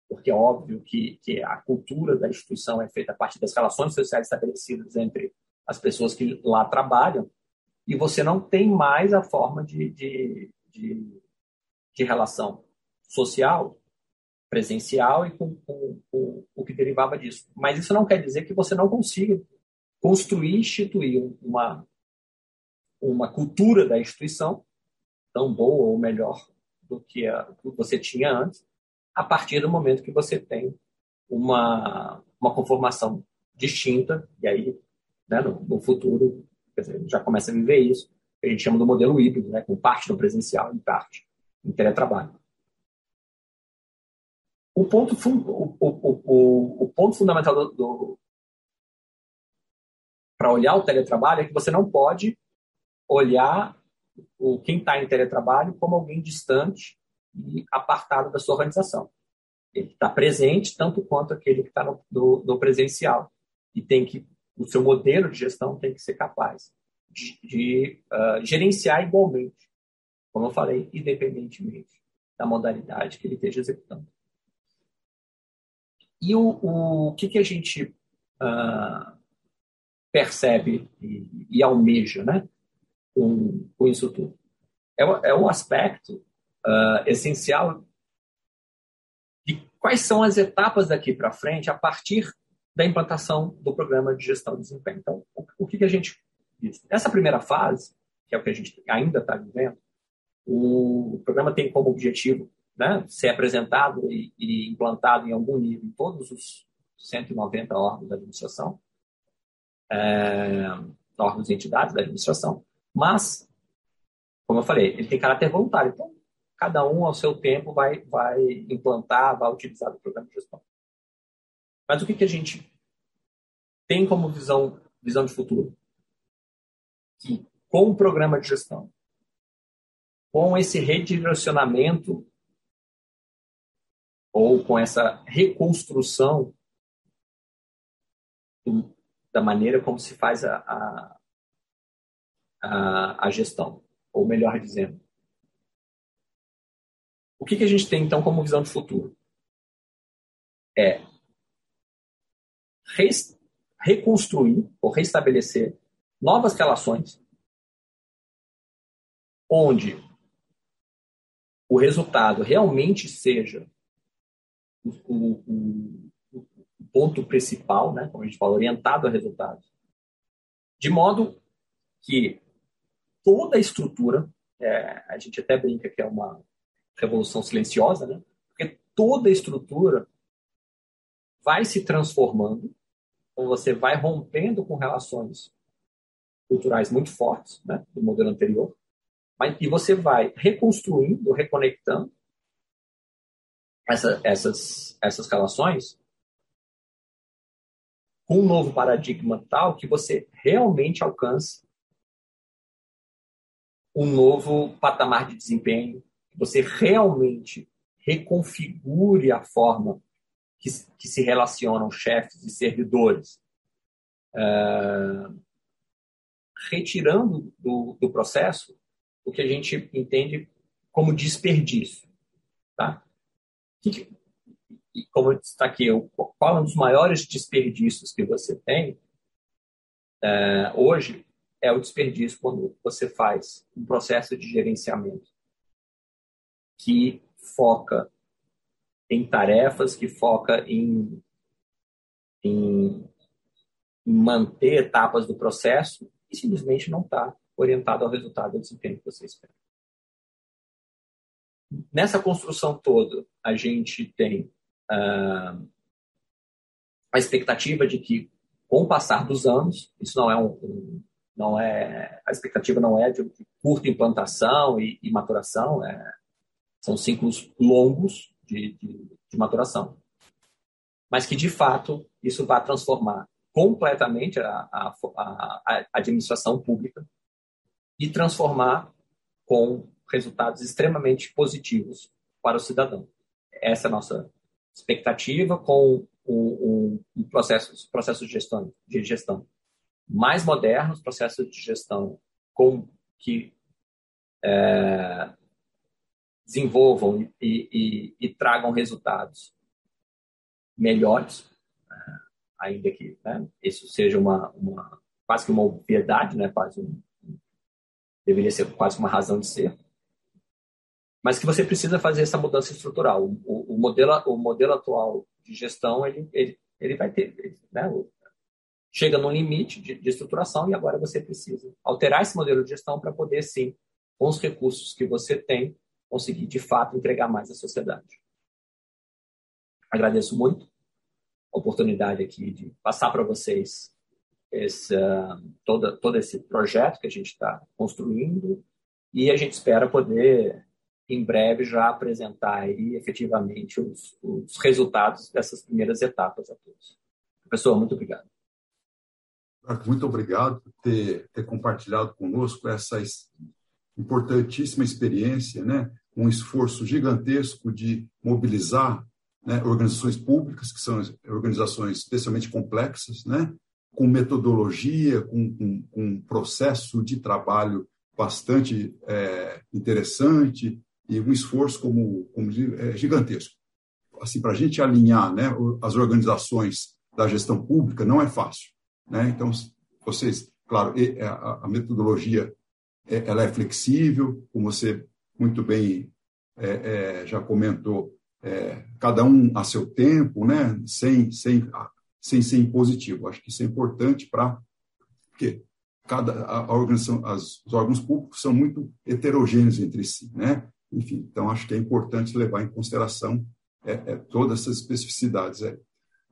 porque é óbvio que, que a cultura da instituição é feita a partir das relações sociais estabelecidas entre as pessoas que lá trabalham, e você não tem mais a forma de, de, de, de relação social, presencial e com, com, com, o que derivava disso. Mas isso não quer dizer que você não consiga construir, instituir uma, uma cultura da instituição tão boa ou melhor do que, a, que você tinha antes, a partir do momento que você tem uma, uma conformação distinta, e aí, né, no, no futuro, dizer, já começa a viver isso, a gente chama do modelo híbrido, né, com parte no presencial e parte em teletrabalho. O ponto, o, o, o ponto fundamental do, do para olhar o teletrabalho é que você não pode olhar o, quem está em teletrabalho como alguém distante e apartado da sua organização. Ele está presente tanto quanto aquele que está no, no, no, presencial e tem que o seu modelo de gestão tem que ser capaz de, de uh, gerenciar igualmente, como eu falei, independentemente da modalidade que ele esteja executando. E o, o que, que a gente uh, percebe e, e, almeja né, com, com isso tudo? É, é o aspecto uh, essencial de quais são as etapas daqui para frente a partir da implantação do programa de gestão de desempenho. Então, o, o que, que a gente Essa primeira fase, que é o que a gente ainda está vivendo, o programa tem como objetivo né, ser apresentado e, e, implantado em algum nível em todos os 190 órgãos da administração, é, órgãos e entidades da administração, mas, como eu falei, ele tem caráter voluntário. Então, cada um ao seu tempo vai, vai implantar, vai utilizar o programa de gestão. Mas o que, que a gente tem como visão, visão de futuro? Que com o programa de gestão, com esse redirecionamento ou com essa reconstrução do, da maneira como se faz a, a, a, a gestão, ou melhor dizendo, o que, que a gente tem então como visão de futuro? É reconstruir ou restabelecer novas relações onde o resultado realmente seja o, o, o, ponto principal, né, como a gente fala, orientado a resultados, de modo que toda a estrutura, é, a gente até brinca que é uma revolução silenciosa, né, porque toda a estrutura vai se transformando então você vai rompendo com relações culturais muito fortes, né, do modelo anterior, mas, e você vai reconstruindo, reconectando essa, essas, essas relações com um novo paradigma tal que você realmente alcance um novo patamar de desempenho, que você realmente reconfigure a forma que, que se relacionam chefes e servidores, uh, retirando do, do processo o que a gente entende como desperdício. Tá? Que, como eu destaquei, qual é um dos maiores desperdícios que você tem é, hoje é o desperdício quando você faz um processo de gerenciamento que foca em tarefas, que foca em, em manter etapas do processo e simplesmente não está orientado ao resultado do desempenho que você espera. Nessa construção toda, a gente tem uh, a expectativa de que, com o passar dos anos, isso não é um, um não é a expectativa não é de, de curta implantação e, e maturação, é, são ciclos longos de, de, de maturação, mas que de fato isso vai transformar completamente a, a, a, administração pública e transformar com resultados extremamente positivos para o cidadão. Essa é a nossa expectativa com o, o, processo, processo de gestão, de gestão mais modernos, processos de gestão com que é, desenvolvam e, e, e, tragam resultados melhores, ainda que né, isso seja uma, uma, quase que uma obviedade, né, quase um, deveria ser quase uma razão de ser, mas que você precisa fazer essa mudança estrutural. O, o modelo, o modelo atual de gestão ele, ele, ele vai ter, né, chega no limite de, de estruturação e agora você precisa alterar esse modelo de gestão para poder, sim, com os recursos que você tem, conseguir de fato entregar mais à sociedade. Agradeço muito oportunidade aqui de passar para vocês esse, uh, todo, todo esse projeto que a gente está construindo e a gente espera poder, em breve, já apresentar aí, efetivamente os, os resultados dessas primeiras etapas a todos. Professor, muito obrigado. Muito obrigado por ter, ter compartilhado conosco essa importantíssima experiência, né? um esforço gigantesco de mobilizar né, organizações públicas, que são organizações especialmente complexas, né, com metodologia, com, com, com um processo de trabalho bastante é, interessante e um esforço como, como é, gigantesco. Assim, para a gente alinhar né, as organizações da gestão pública não é fácil. Né? Então, vocês, claro, a, metodologia é, ela é flexível, como você muito bem é, é, já comentou, é, cada um a seu tempo, né? sem, sem, sem ser impositivo. Acho que isso é importante para. Porque cada, a, a organização, as, os órgãos públicos são muito heterogêneos entre si. Né? Enfim, então acho que é importante levar em consideração é, é, todas essas especificidades. É,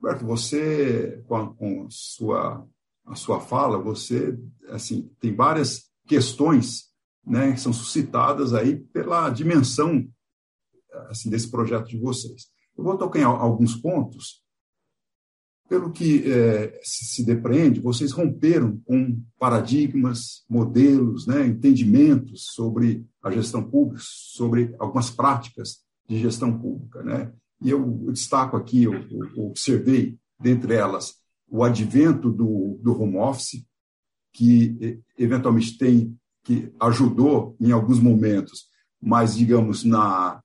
Roberto, você, com a, com sua, a sua fala, você assim tem várias questões né, que são suscitadas aí pela dimensão assim, desse projeto de vocês. Eu vou tocar em alguns pontos. Pelo que é, se depreende, vocês romperam com paradigmas, modelos, né, entendimentos sobre a gestão pública, sobre algumas práticas de gestão pública. Né? E eu destaco aqui, eu, eu observei, dentre elas, o advento do, do home office, que eventualmente tem, que ajudou em alguns momentos, mas, digamos, na,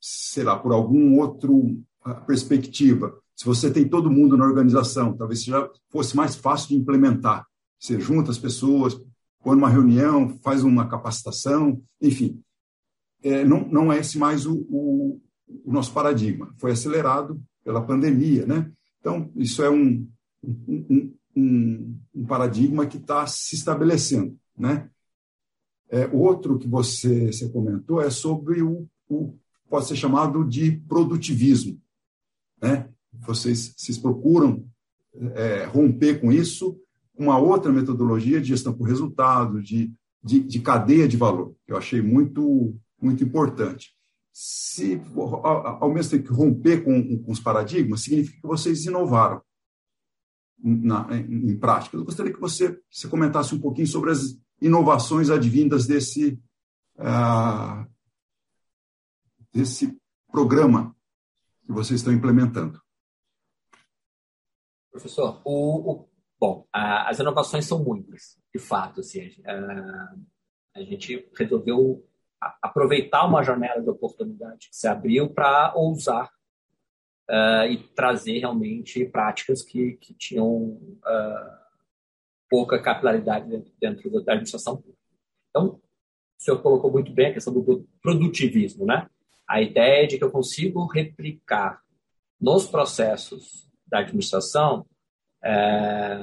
sei lá, por algum outro ah, perspectiva, se você tem todo mundo na organização, talvez já fosse mais fácil de implementar. Você junta as pessoas, põe uma reunião, faz uma capacitação, enfim. É, não, não é esse mais o, o, o nosso paradigma. Foi acelerado pela pandemia, né? Então, isso é um, um, um, um paradigma que está se estabelecendo, né? É, outro que você, você comentou é sobre o, o pode ser chamado de produtivismo, né? Vocês, vocês procuram é, romper com isso uma outra metodologia de gestão por resultado, de, de, de cadeia de valor, que eu achei muito, muito importante se ao mesmo tempo que romper com, com os paradigmas, significa que vocês inovaram na, em, em, prática. Eu gostaria que você, você comentasse um pouquinho sobre as inovações advindas desse, uh, desse programa que vocês estão implementando. Professor, o, o bom, a, as inovações são muitas, de fato. Assim, a, a gente resolveu aproveitar uma janela de oportunidade que se abriu para ousar uh, e trazer realmente práticas que, que tinham uh, pouca capilaridade dentro, dentro da administração pública. Então, o senhor colocou muito bem a questão do produtivismo, né? A ideia de que eu consigo replicar nos processos da administração é,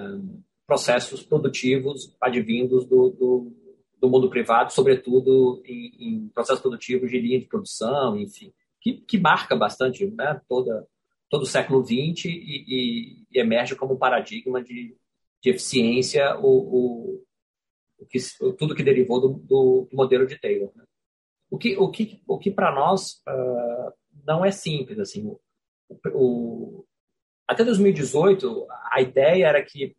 processos produtivos advindos do, do, do, mundo privado, sobretudo em, em, processos produtivos de linha de produção, enfim, que, que marca bastante né, toda, todo o século XX e, e, e emerge como paradigma de, de eficiência o, o, o que, tudo que derivou do, do, do modelo de Taylor. Né? O que, o que, o que para nós uh, não é simples. Assim, o, o, até 2018, a ideia era que,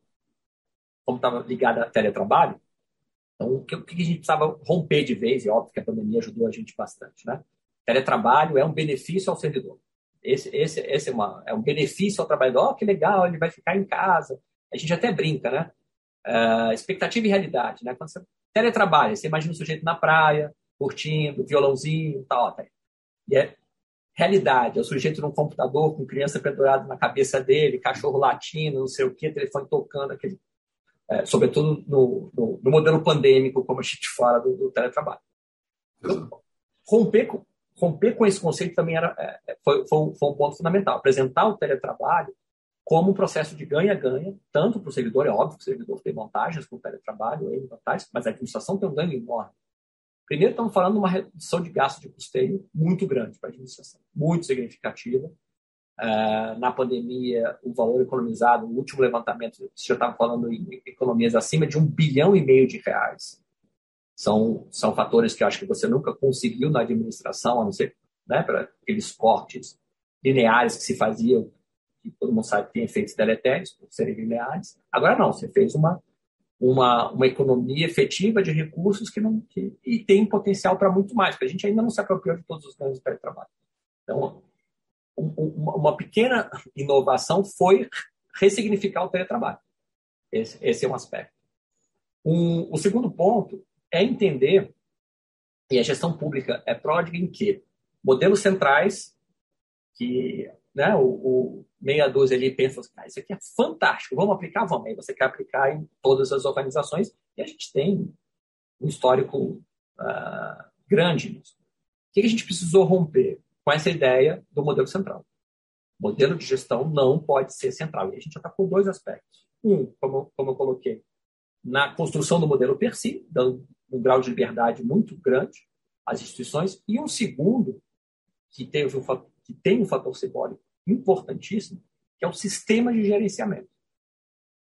como estava ligada a teletrabalho, então o que, o que a gente precisava romper de vez, e óbvio que a pandemia ajudou a gente bastante, né? Teletrabalho é um benefício ao servidor. Esse, esse, esse é, uma, é um benefício ao trabalhador. Oh, que legal, ele vai ficar em casa. A gente até brinca, né? Uh, expectativa e realidade, né? Quando você teletrabalha, você imagina o sujeito na praia, curtindo, violãozinho, tal. Tá, e é realidade, é o sujeito num computador com criança pendurada na cabeça dele, cachorro latindo, não sei o que, telefone tocando, aquele, é, sobretudo no, no, no, modelo pandêmico, como a gente fala do, do teletrabalho. Então, romper com, romper com esse conceito também era, é, foi, foi, foi um ponto fundamental. Apresentar o teletrabalho como um processo de ganha-ganha, tanto para o servidor, é óbvio que o servidor tem vantagens com o teletrabalho, ele vantagens, mas a administração tem um ganho enorme. Primeiro, estamos falando de uma redução de gasto de custeio muito grande para a administração, muito significativa. Uh, na pandemia, o valor economizado, o último levantamento, você já estava falando em economias acima de um bilhão e meio de reais. São, são fatores que eu acho que você nunca conseguiu na administração, a não ser né, para aqueles cortes lineares que se faziam que todo mundo sabe que tem efeitos deletérios por serem lineares. Agora não, você fez uma, uma, uma economia efetiva de recursos que não que, e tem potencial para muito mais, porque a gente ainda não se apropriou de todos os ganhos do teletrabalho. Então, um, uma, uma pequena inovação foi ressignificar o teletrabalho. Esse, esse é um aspecto. Um, o segundo ponto é entender, e a gestão pública é pródiga em que modelos centrais, que né, o, o, meia dúzia ali pensa assim, ah, isso aqui é fantástico, vamos aplicar? Vamos. Aí você quer aplicar em todas as organizações e a gente tem um histórico uh, grande nisso. O que a gente precisou romper com essa ideia do modelo central? O modelo de gestão não pode ser central. E a gente já está com dois aspectos. Um, como, como eu coloquei, na construção do modelo per si, dando um grau de liberdade muito grande às instituições, e um segundo, que, teve um, que tem um fator simbólico importantíssimo, que é o sistema de gerenciamento.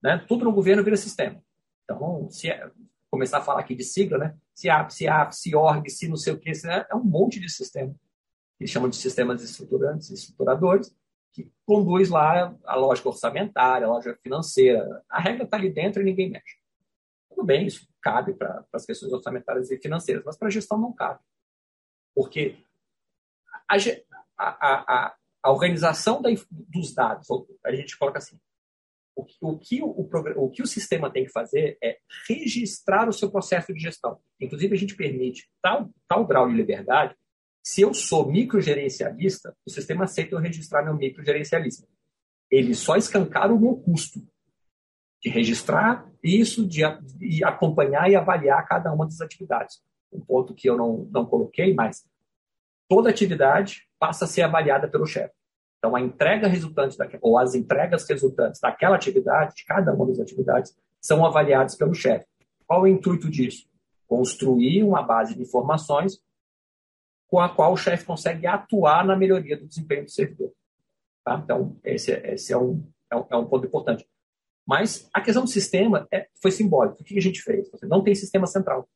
Né? Tudo no governo vira sistema. Então, se é, começar a falar aqui de sigla, né? se AP, se AP, se org, se não sei o que, é, é um monte de sistema. Eles chamam de sistemas estruturantes, estruturadores, que conduz lá a lógica orçamentária, a lógica financeira. A regra está ali dentro e ninguém mexe. Tudo bem, isso cabe para as questões orçamentárias e financeiras, mas para a gestão não cabe. Porque a, a, a, a organização da, dos dados, a gente coloca assim, o o, que o, o, que o sistema tem que fazer é registrar o seu processo de gestão. Inclusive, a gente permite tal, tal grau de liberdade. Se eu sou microgerencialista, o sistema aceita eu registrar meu microgerencialista. Ele só escancara o meu custo de registrar isso, de, de acompanhar e avaliar cada uma das atividades. Um ponto que eu não, não coloquei, mas toda atividade passa a ser avaliada pelo chefe. Então, a entrega resultante, daquela, ou as entregas resultantes daquela atividade, de cada uma das atividades, são avaliadas pelo chefe. Qual é o intuito disso? Construir uma base de informações com a qual o chefe consegue atuar na melhoria do desempenho do servidor. Tá? Então, esse, esse é, um, é, um, é, um, ponto importante. Mas a questão do sistema é, foi simbólica. O que a gente fez? Não tem sistema central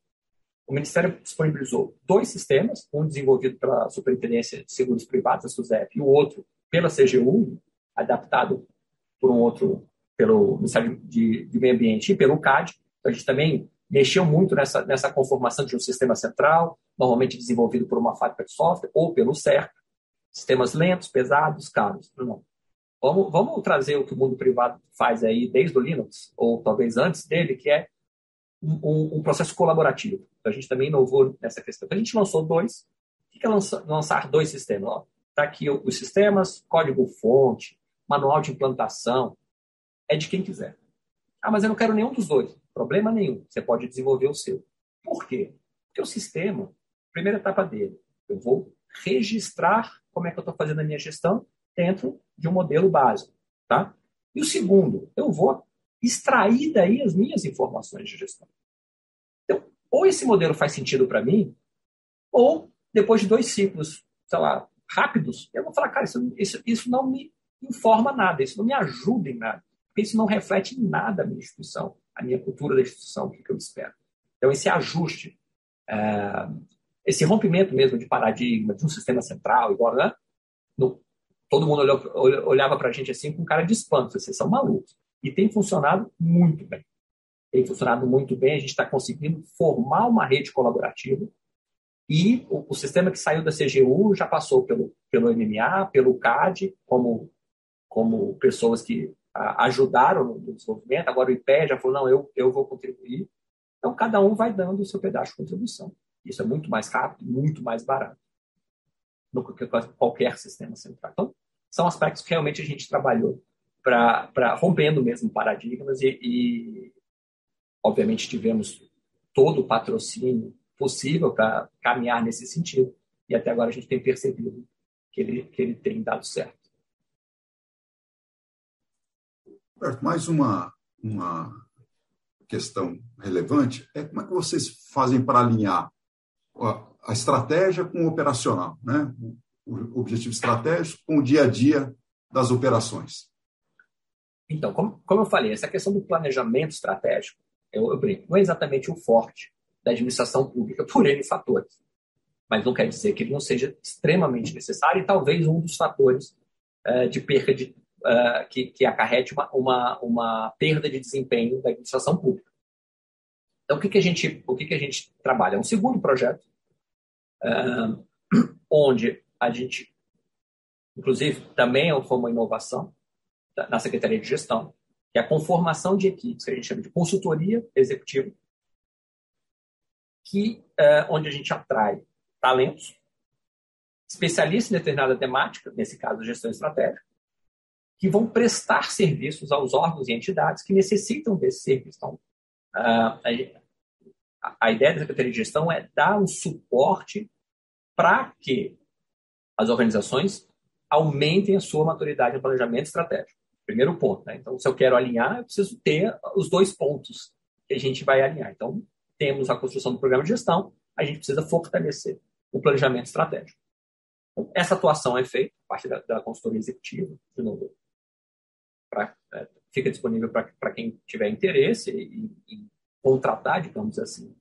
o Ministério disponibilizou dois sistemas, um desenvolvido pela Superintendência de Seguros Privados, a SUSEP, e o outro pela CGU, adaptado por um outro pelo Ministério de, de Meio Ambiente e pelo CAD. Então, a gente também mexeu muito nessa, nessa conformação de um sistema central, normalmente desenvolvido por uma fábrica de software ou pelo CERT. Sistemas lentos, pesados, caros. Não. Vamos, vamos trazer o que o mundo privado faz aí desde o Linux, ou talvez antes dele, que é um, um, processo colaborativo. Então, a gente também inovou nessa questão. Então, a gente lançou dois. O que é lançar, lançar dois sistemas? Está aqui os sistemas, código-fonte, manual de implantação. É de quem quiser. Ah, mas eu não quero nenhum dos dois. Problema nenhum. Você pode desenvolver o seu. Por quê? Porque o sistema, primeira etapa dele, eu vou registrar como é que eu estou fazendo a minha gestão dentro de um modelo básico. Tá? E o segundo, eu vou extrair daí as minhas informações de gestão. Então, ou esse modelo faz sentido para mim, ou depois de dois ciclos, sei lá, rápidos, eu vou falar, cara, isso, isso, isso não me informa nada, isso não me ajuda em nada, porque isso não reflete em nada a minha instituição, a minha cultura da instituição, o que, eu espero. Então, esse ajuste, é, esse rompimento mesmo de paradigma, de um sistema central, igual, né? Todo mundo olhava para a gente assim com cara de espanto, vocês são malucos. E tem funcionado muito bem. Tem funcionado muito bem, a gente está conseguindo formar uma rede colaborativa e o, o, sistema que saiu da CGU já passou pelo, pelo MMA, pelo CAD, como, como pessoas que a, ajudaram no, desenvolvimento. Agora o IPE já falou, não, eu, eu vou contribuir. Então, cada um vai dando o seu pedaço de contribuição. Isso é muito mais rápido, muito mais barato do que qualquer sistema central. Então, são aspectos que realmente a gente trabalhou para rompendo mesmo paradigmas e, e, obviamente, tivemos todo o patrocínio possível para caminhar nesse sentido. E até agora a gente tem percebido que ele, que ele tem dado certo. Mais uma, uma questão relevante é como é que vocês fazem para alinhar a, estratégia com o operacional, né? o objetivo estratégico com o dia a dia das operações. Então, como, como eu falei, essa questão do planejamento estratégico, eu, eu brinco, não é exatamente o forte da administração pública por N fatores. Mas não quer dizer que ele não seja extremamente necessário e talvez um dos fatores uh, de perda de, uh, que, que acarrete uma, uma, uma perda de desempenho da administração pública. Então, o que, que, a, gente, o que, que a gente trabalha? É um segundo projeto, uh, onde a gente, inclusive, também foi uma inovação, na Secretaria de Gestão, que é a conformação de equipes, que a gente chama de consultoria executiva, que, é, onde a gente atrai talentos, especialistas em determinada temática, nesse caso, gestão estratégica, que vão prestar serviços aos órgãos e entidades que necessitam desse serviço. Então, a, a ideia da Secretaria de Gestão é dar um suporte para que as organizações aumentem a sua maturidade no planejamento estratégico. Primeiro ponto. Né? Então, se eu quero alinhar, eu preciso ter os dois pontos que a gente vai alinhar. Então, temos a construção do programa de gestão, a gente precisa fortalecer o planejamento estratégico. Então, essa atuação é feita, parte da, da consultoria executiva, de novo, pra, é, fica disponível para quem tiver interesse em, em, contratar, digamos assim,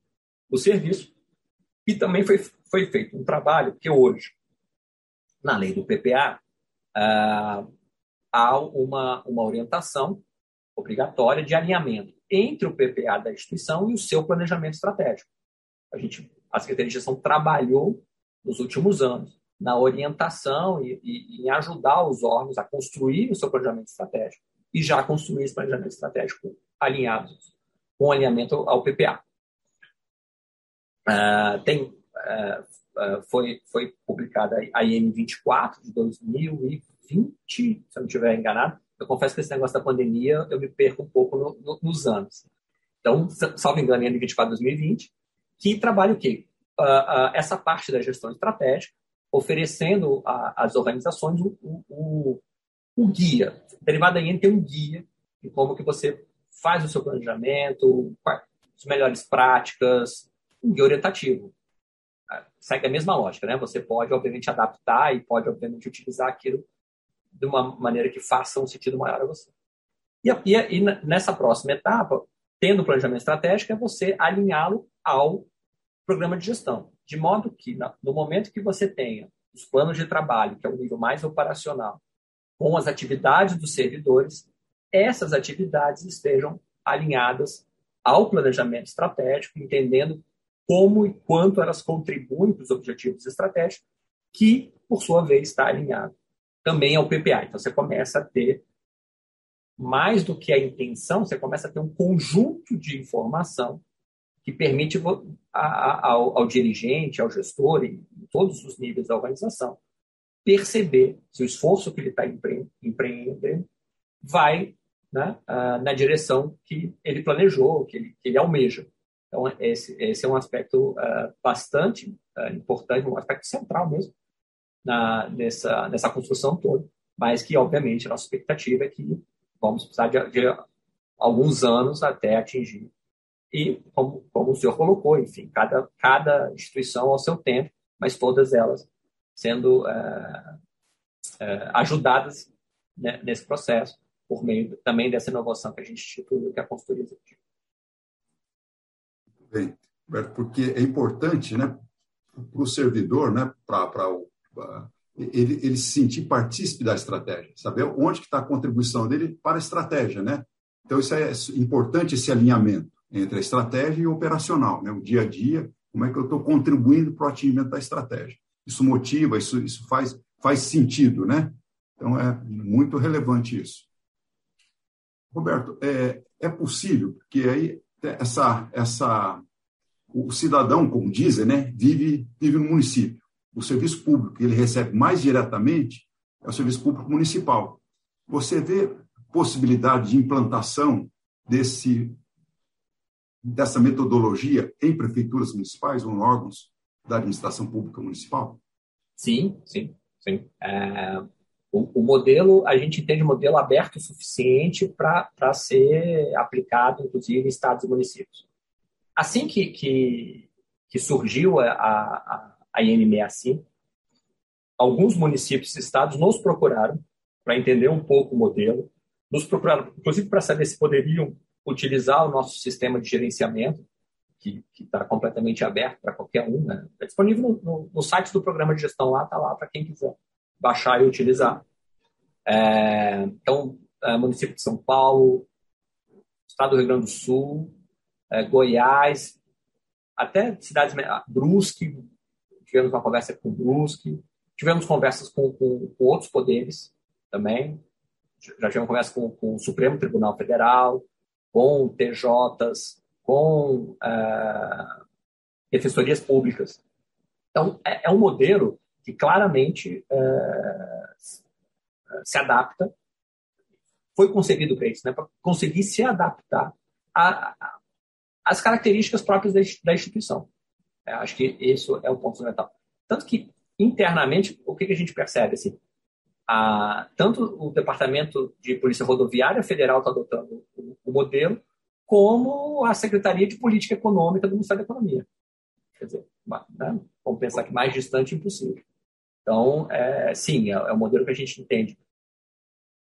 o serviço. E também foi, foi feito um trabalho que hoje, na lei do PPA, ah, há uma, uma orientação obrigatória de alinhamento entre o PPA da instituição e o seu planejamento estratégico. A gente, a Secretaria de Gestão trabalhou nos últimos anos na orientação e, e, em ajudar os órgãos a construir o seu planejamento estratégico e já construir esse planejamento estratégico alinhado com alinhamento ao PPA. Uh, ah, tem, uh, uh, foi, foi publicada a IN 24 de 2020 2020, se eu não estiver enganado. Eu confesso que esse negócio da pandemia eu me perco um pouco no, no, nos anos. Então, salvo engano, em 24 2020, que trabalha o quê? Uh, uh, essa parte da gestão estratégica, oferecendo às organizações o, o, o, guia. Derivado da tem um guia de como que você faz o seu planejamento, as melhores práticas, um guia orientativo. Uh, segue a mesma lógica, né? Você pode, obviamente, adaptar e pode, obviamente, utilizar aquilo de uma maneira que faça um sentido maior a você. E, e, e nessa próxima etapa, tendo o planejamento estratégico, é você alinhá-lo ao programa de gestão, de modo que no momento que você tenha os planos de trabalho, que é o nível mais operacional, com as atividades dos servidores, essas atividades estejam alinhadas ao planejamento estratégico, entendendo como e quanto elas contribuem para os objetivos estratégicos, que, por sua vez, está alinhado também ao PPA. Então você começa a ter mais do que a intenção, você começa a ter um conjunto de informação que permite ao, ao dirigente, ao gestor, em todos os níveis da organização, perceber se o esforço que ele está empreendendo vai né, na direção que ele planejou, que ele, que ele almeja. Então, esse, esse é um aspecto uh, bastante uh, importante, um aspecto central mesmo na, nessa, nessa construção toda, mas que, obviamente, a nossa expectativa é que vamos precisar de, de alguns anos até atingir. E, como, como o senhor colocou, enfim, cada, cada instituição ao seu tempo, mas todas elas sendo uh, ajudadas né, nesse processo, por meio também dessa inovação que a gente instituiu, que é a consultoria executiva bem, porque é importante né, para o servidor, né, para ele, ele se sentir partícipe da estratégia, saber onde está a contribuição dele para a estratégia. Né? Então, isso é importante, esse alinhamento entre a estratégia e o operacional, né? o dia a dia, como é que eu estou contribuindo para o atingimento da estratégia. Isso motiva, isso, isso faz, faz sentido, né? Então, é muito relevante isso. Roberto, é, é possível, porque aí essa, essa, o cidadão, como dizem, né, vive, vive no município. O serviço público que ele recebe mais diretamente é o serviço público municipal. Você vê possibilidade de implantação desse, dessa metodologia em prefeituras municipais ou em órgãos da administração pública municipal? Sim, sim, sim. É, o, o, modelo, a gente entende modelo aberto o suficiente para ser aplicado, inclusive, em estados e municípios. Assim que, que, que surgiu a, a, a IN65, alguns municípios e estados nos procuraram para entender um pouco o modelo, nos procuraram, inclusive, para saber se poderiam utilizar o nosso sistema de gerenciamento, que está completamente aberto para qualquer um. Né? É disponível no, no, no, site do programa de gestão lá, está lá para quem quiser baixar e utilizar. É, então, é, município de São Paulo, Estado do Rio Grande do Sul, é, Goiás, até cidades, Brusque, tivemos uma conversa com Brusque, tivemos conversas com, com, com outros poderes também, já tivemos conversa com, com, o Supremo Tribunal Federal, com TJs, com é, defensorias públicas. Então, é, é um modelo que claramente é, se adapta, foi concebido para isso, né, para conseguir se adaptar às características próprias da, instituição. É, acho que isso é o ponto fundamental. Tanto que, internamente, o que, que a gente percebe? Assim, a, tanto o Departamento de Polícia Rodoviária Federal está adotando o, o, modelo, como a Secretaria de Política Econômica do Ministério da Economia. Quer dizer, né? vamos pensar que mais distante impossível. Então, é, sim, é, é o modelo que a gente entende.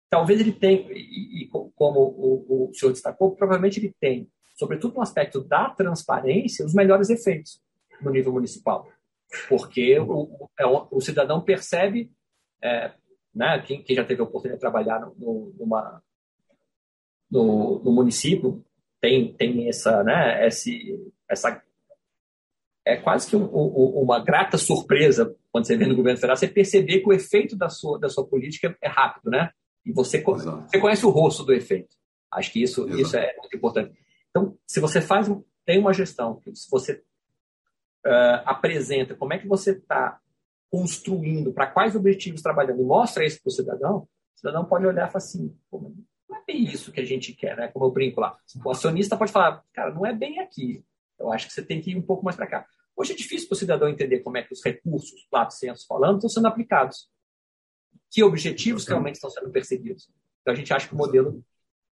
Talvez ele tenha, e, e como o, o senhor destacou, provavelmente ele tem, sobretudo no aspecto da transparência, os melhores efeitos no nível municipal. Porque o, é o, cidadão percebe, é, né, quem, quem, já teve a oportunidade de trabalhar no, numa, no, no município, tem, tem essa, né, esse, essa é quase que um, um, uma grata surpresa quando você vê no governo federal, você perceber que o efeito da sua, da sua política é rápido, né? E você, você conhece o rosto do efeito. Acho que isso, isso é muito importante. Então, se você faz, tem uma gestão, se você uh, apresenta como é que você está construindo, para quais objetivos trabalhando, e mostra isso para o cidadão, o cidadão pode olhar e falar assim, não é bem isso que a gente quer, né? Como eu brinco lá. O acionista pode falar, cara, não é bem aqui. Eu acho que você tem que ir um pouco mais para cá. Hoje é difícil para o cidadão entender como é que os recursos, lato senso falando, estão sendo aplicados. Que objetivos realmente estão sendo perseguidos. Então, a gente acha que o modelo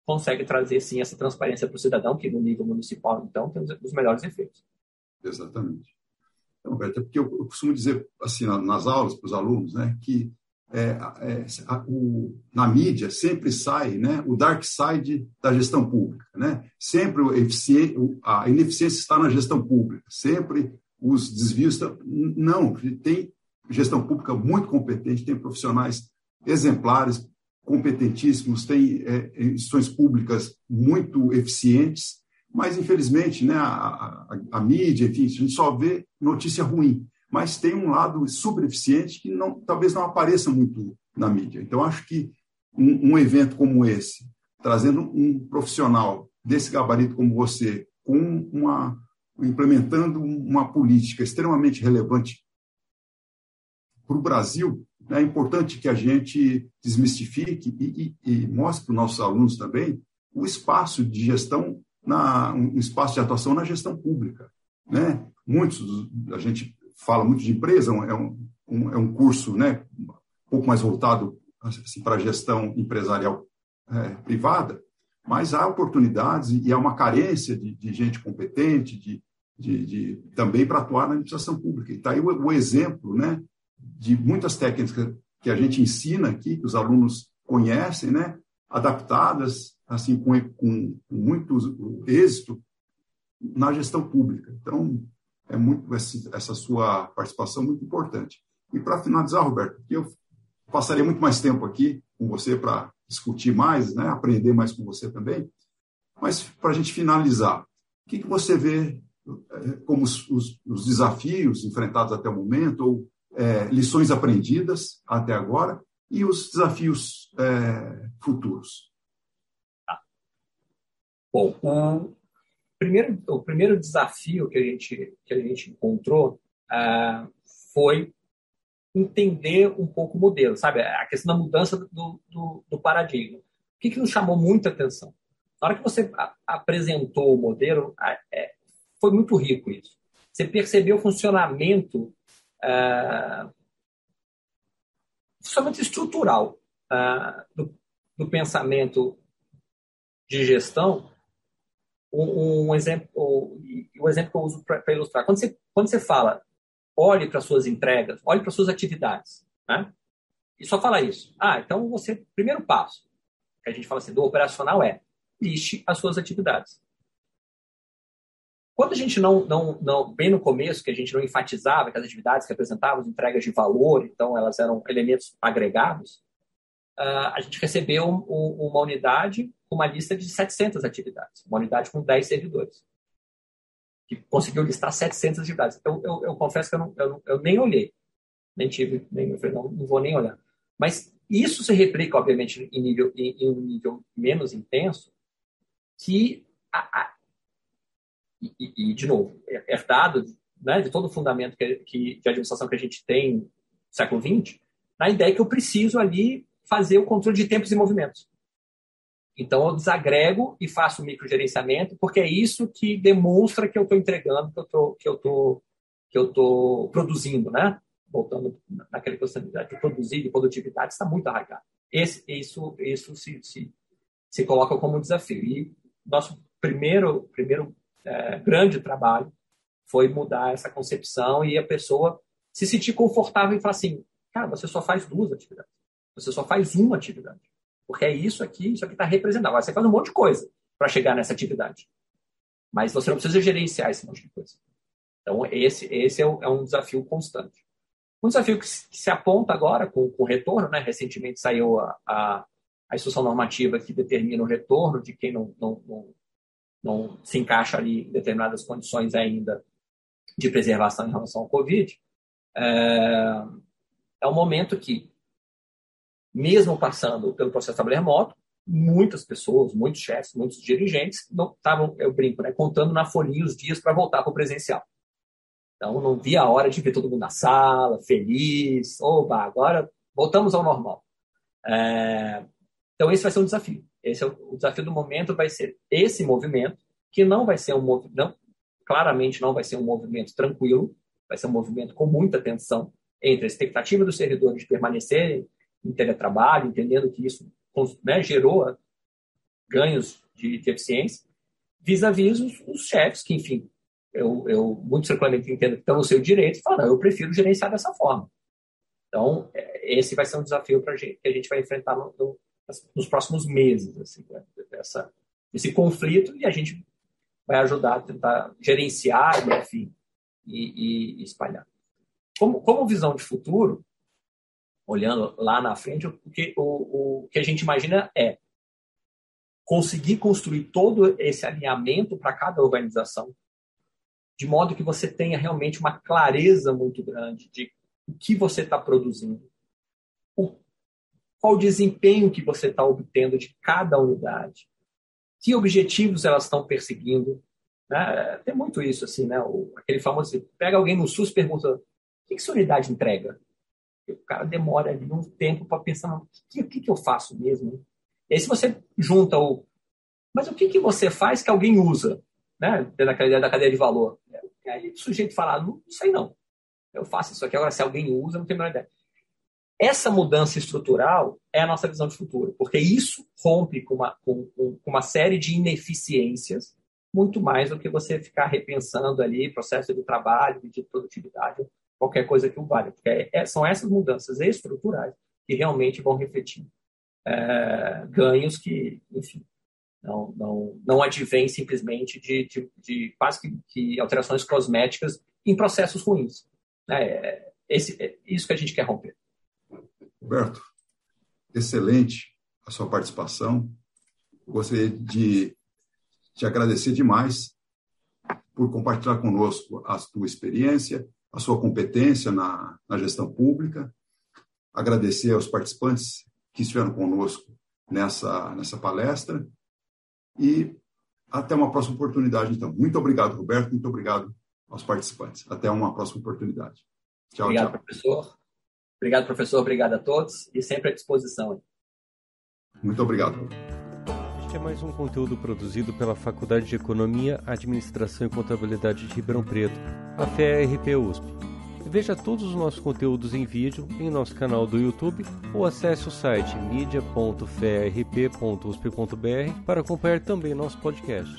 consegue trazer, sim, essa transparência para o cidadão, que no nível municipal, então, tem os melhores efeitos. Exatamente. É porque eu, eu costumo dizer, assim, nas aulas para os alunos, né, que é, é, a, o, na mídia sempre sai né, o dark side da gestão pública. Né? Sempre a ineficiência está na gestão pública, sempre os desvios. Não, tem gestão pública muito competente, tem profissionais exemplares, competentíssimos, tem é, instituições públicas muito eficientes, mas infelizmente né, a, a, a, mídia, enfim, a gente só vê notícia ruim, mas tem um lado super eficiente que não, talvez não apareça muito na mídia. Então, acho que um, um evento como esse, trazendo um profissional desse gabarito como você, com uma implementando uma política extremamente relevante para o Brasil, é importante que a gente desmistifique e, e, e mostre para os nossos alunos também o espaço de gestão, na, um espaço de atuação na gestão pública. Né? Muitos, a gente fala muito de empresa, é um, um, é um curso né, um pouco mais voltado assim, para a gestão empresarial é, privada, mas há oportunidades e há uma carência de, de gente competente, de, de, de também para atuar na administração pública. E está aí o, o, exemplo né, de muitas técnicas que a gente ensina aqui, que os alunos conhecem, né, adaptadas assim com, com muito êxito na gestão pública. Então, é muito essa sua participação muito importante. E para finalizar, Roberto, eu passaria muito mais tempo aqui com você para discutir mais, né, aprender mais com você também. Mas para a gente finalizar, o que, que você vê é, como os, os, os, desafios enfrentados até o momento, ou é, lições aprendidas até agora, e os desafios é, futuros? Tá. Bom, o primeiro, o primeiro desafio que a gente, que a gente encontrou uh, foi entender um pouco o modelo, sabe? A questão da mudança do, do, do paradigma. O que, que nos chamou muita atenção? Na hora que você apresentou o modelo, é, foi muito rico isso. Você percebeu o funcionamento, uh, funcionamento estrutural uh, do, do pensamento de gestão um, um exemplo, o exemplo que eu uso para ilustrar. Quando você, quando você fala, olhe para suas entregas, olhe para suas atividades, né? E só fala isso. Ah, então você, primeiro passo, que a gente fala assim, do operacional é, liste as suas atividades. Quando a gente não, não, não, bem no começo, que a gente não enfatizava que as atividades que apresentavam entregas de valor, então elas eram elementos agregados, a gente recebeu um, uma unidade com uma lista de 700 atividades, uma unidade com 10 servidores, que conseguiu listar 700 atividades. Eu, eu, eu confesso que eu, não, eu, eu, nem olhei, nem tive, nem, eu falei, não, não vou nem olhar. Mas isso se replica, obviamente, em, nível, em, em um nível menos intenso, que, a, a, e, e, de novo, é herdado né, de todo o fundamento que, que, de administração que a gente tem no século XX, na ideia que eu preciso ali fazer o controle de tempos e movimentos. Então, eu desagrego e faço o microgerenciamento, porque é isso que demonstra que eu estou entregando, que eu tô, que eu tô, que eu tô produzindo, né? Voltando naquela questão de produzir, de produtividade, está muito arraigado. Esse, isso isso se, se, se coloca como um desafio. E nosso primeiro, primeiro é, grande trabalho foi mudar essa concepção e a pessoa se sentir confortável e falar assim, cara, você só faz duas atividades. Você só faz uma atividade. Porque é isso aqui, isso aqui está representado. Você faz um monte de coisa para chegar nessa atividade. Mas você não precisa gerenciar esse monte de coisa. Então, esse, esse é, é um desafio constante. Um desafio que se, que se aponta agora com, com o retorno, né? recentemente saiu a, a, a, instrução normativa que determina o retorno de quem não, não, não, não se encaixa ali em determinadas condições ainda de preservação em relação ao Covid. É, é um momento que mesmo passando pelo processo de trabalho remoto, muitas pessoas, muitos chefes, muitos dirigentes não estavam, eu brinco, né, contando na folhinha os dias para voltar para o presencial. Então, não via a hora de ver todo mundo na sala, feliz, oba, agora voltamos ao normal. É... Então, esse vai ser um desafio. Esse é o, desafio do momento vai ser esse movimento, que não vai ser um movimento, claramente não vai ser um movimento tranquilo, vai ser um movimento com muita tensão entre a expectativa dos servidores de permanecerem em teletrabalho, entendendo que isso né, gerou ganhos de, de eficiência, vis-à-vis os, os, chefes, que, enfim, eu, eu muito tranquilamente entendo que estão no seu direito, e falam, eu prefiro gerenciar dessa forma. Então, é, esse vai ser um desafio pra gente, que a gente vai enfrentar no, no, nos próximos meses, assim, né, essa, esse conflito, e a gente vai ajudar a tentar gerenciar, enfim, e, e espalhar. Como, como visão de futuro, olhando lá na frente, o que, o, o que a gente imagina é conseguir construir todo esse alinhamento para cada organização, de modo que você tenha realmente uma clareza muito grande de o que você está produzindo, o, qual o desempenho que você está obtendo de cada unidade, que objetivos elas estão perseguindo, Né? Tem muito isso, assim, né? O, aquele famoso, pega alguém no SUS e pergunta, o que, que sua unidade entrega? E o cara demora ali um tempo para pensar, o que, que, que, eu faço mesmo? E aí se você junta o, mas o que, que você faz que alguém usa? Né? Tendo aquela ideia da cadeia de valor. Aí o sujeito fala, não, não sei não. Eu faço isso aqui, agora se alguém usa, não tenho a menor ideia. Essa mudança estrutural é a nossa visão de futuro, porque isso rompe com uma, com, com uma série de ineficiências, muito mais do que você ficar repensando ali processo de trabalho, de produtividade, qualquer coisa que o valha. Porque é, é, são essas mudanças estruturais que realmente vão refletir é, ganhos que, enfim, não, não, não advém simplesmente de, de, de quase que, que, alterações cosméticas em processos ruins. É, esse, é isso que a gente quer romper. Roberto, excelente a sua participação. Gostaria de te agradecer demais por compartilhar conosco a sua experiência, a sua competência na, na gestão pública. Agradecer aos participantes que estiveram conosco nessa, nessa palestra. E até uma próxima oportunidade, então. Muito obrigado, Roberto. Muito obrigado aos participantes. Até uma próxima oportunidade. Tchau, obrigado, tchau. professor. Obrigado, professor. Obrigado a todos e sempre à disposição. Muito obrigado. É mais um conteúdo produzido pela Faculdade de Economia, Administração e Contabilidade de Ribeirão Preto, a FERP USP. Veja todos os nossos conteúdos em vídeo em nosso canal do YouTube ou acesse o site media.ferp.usp.br para acompanhar também nosso podcast.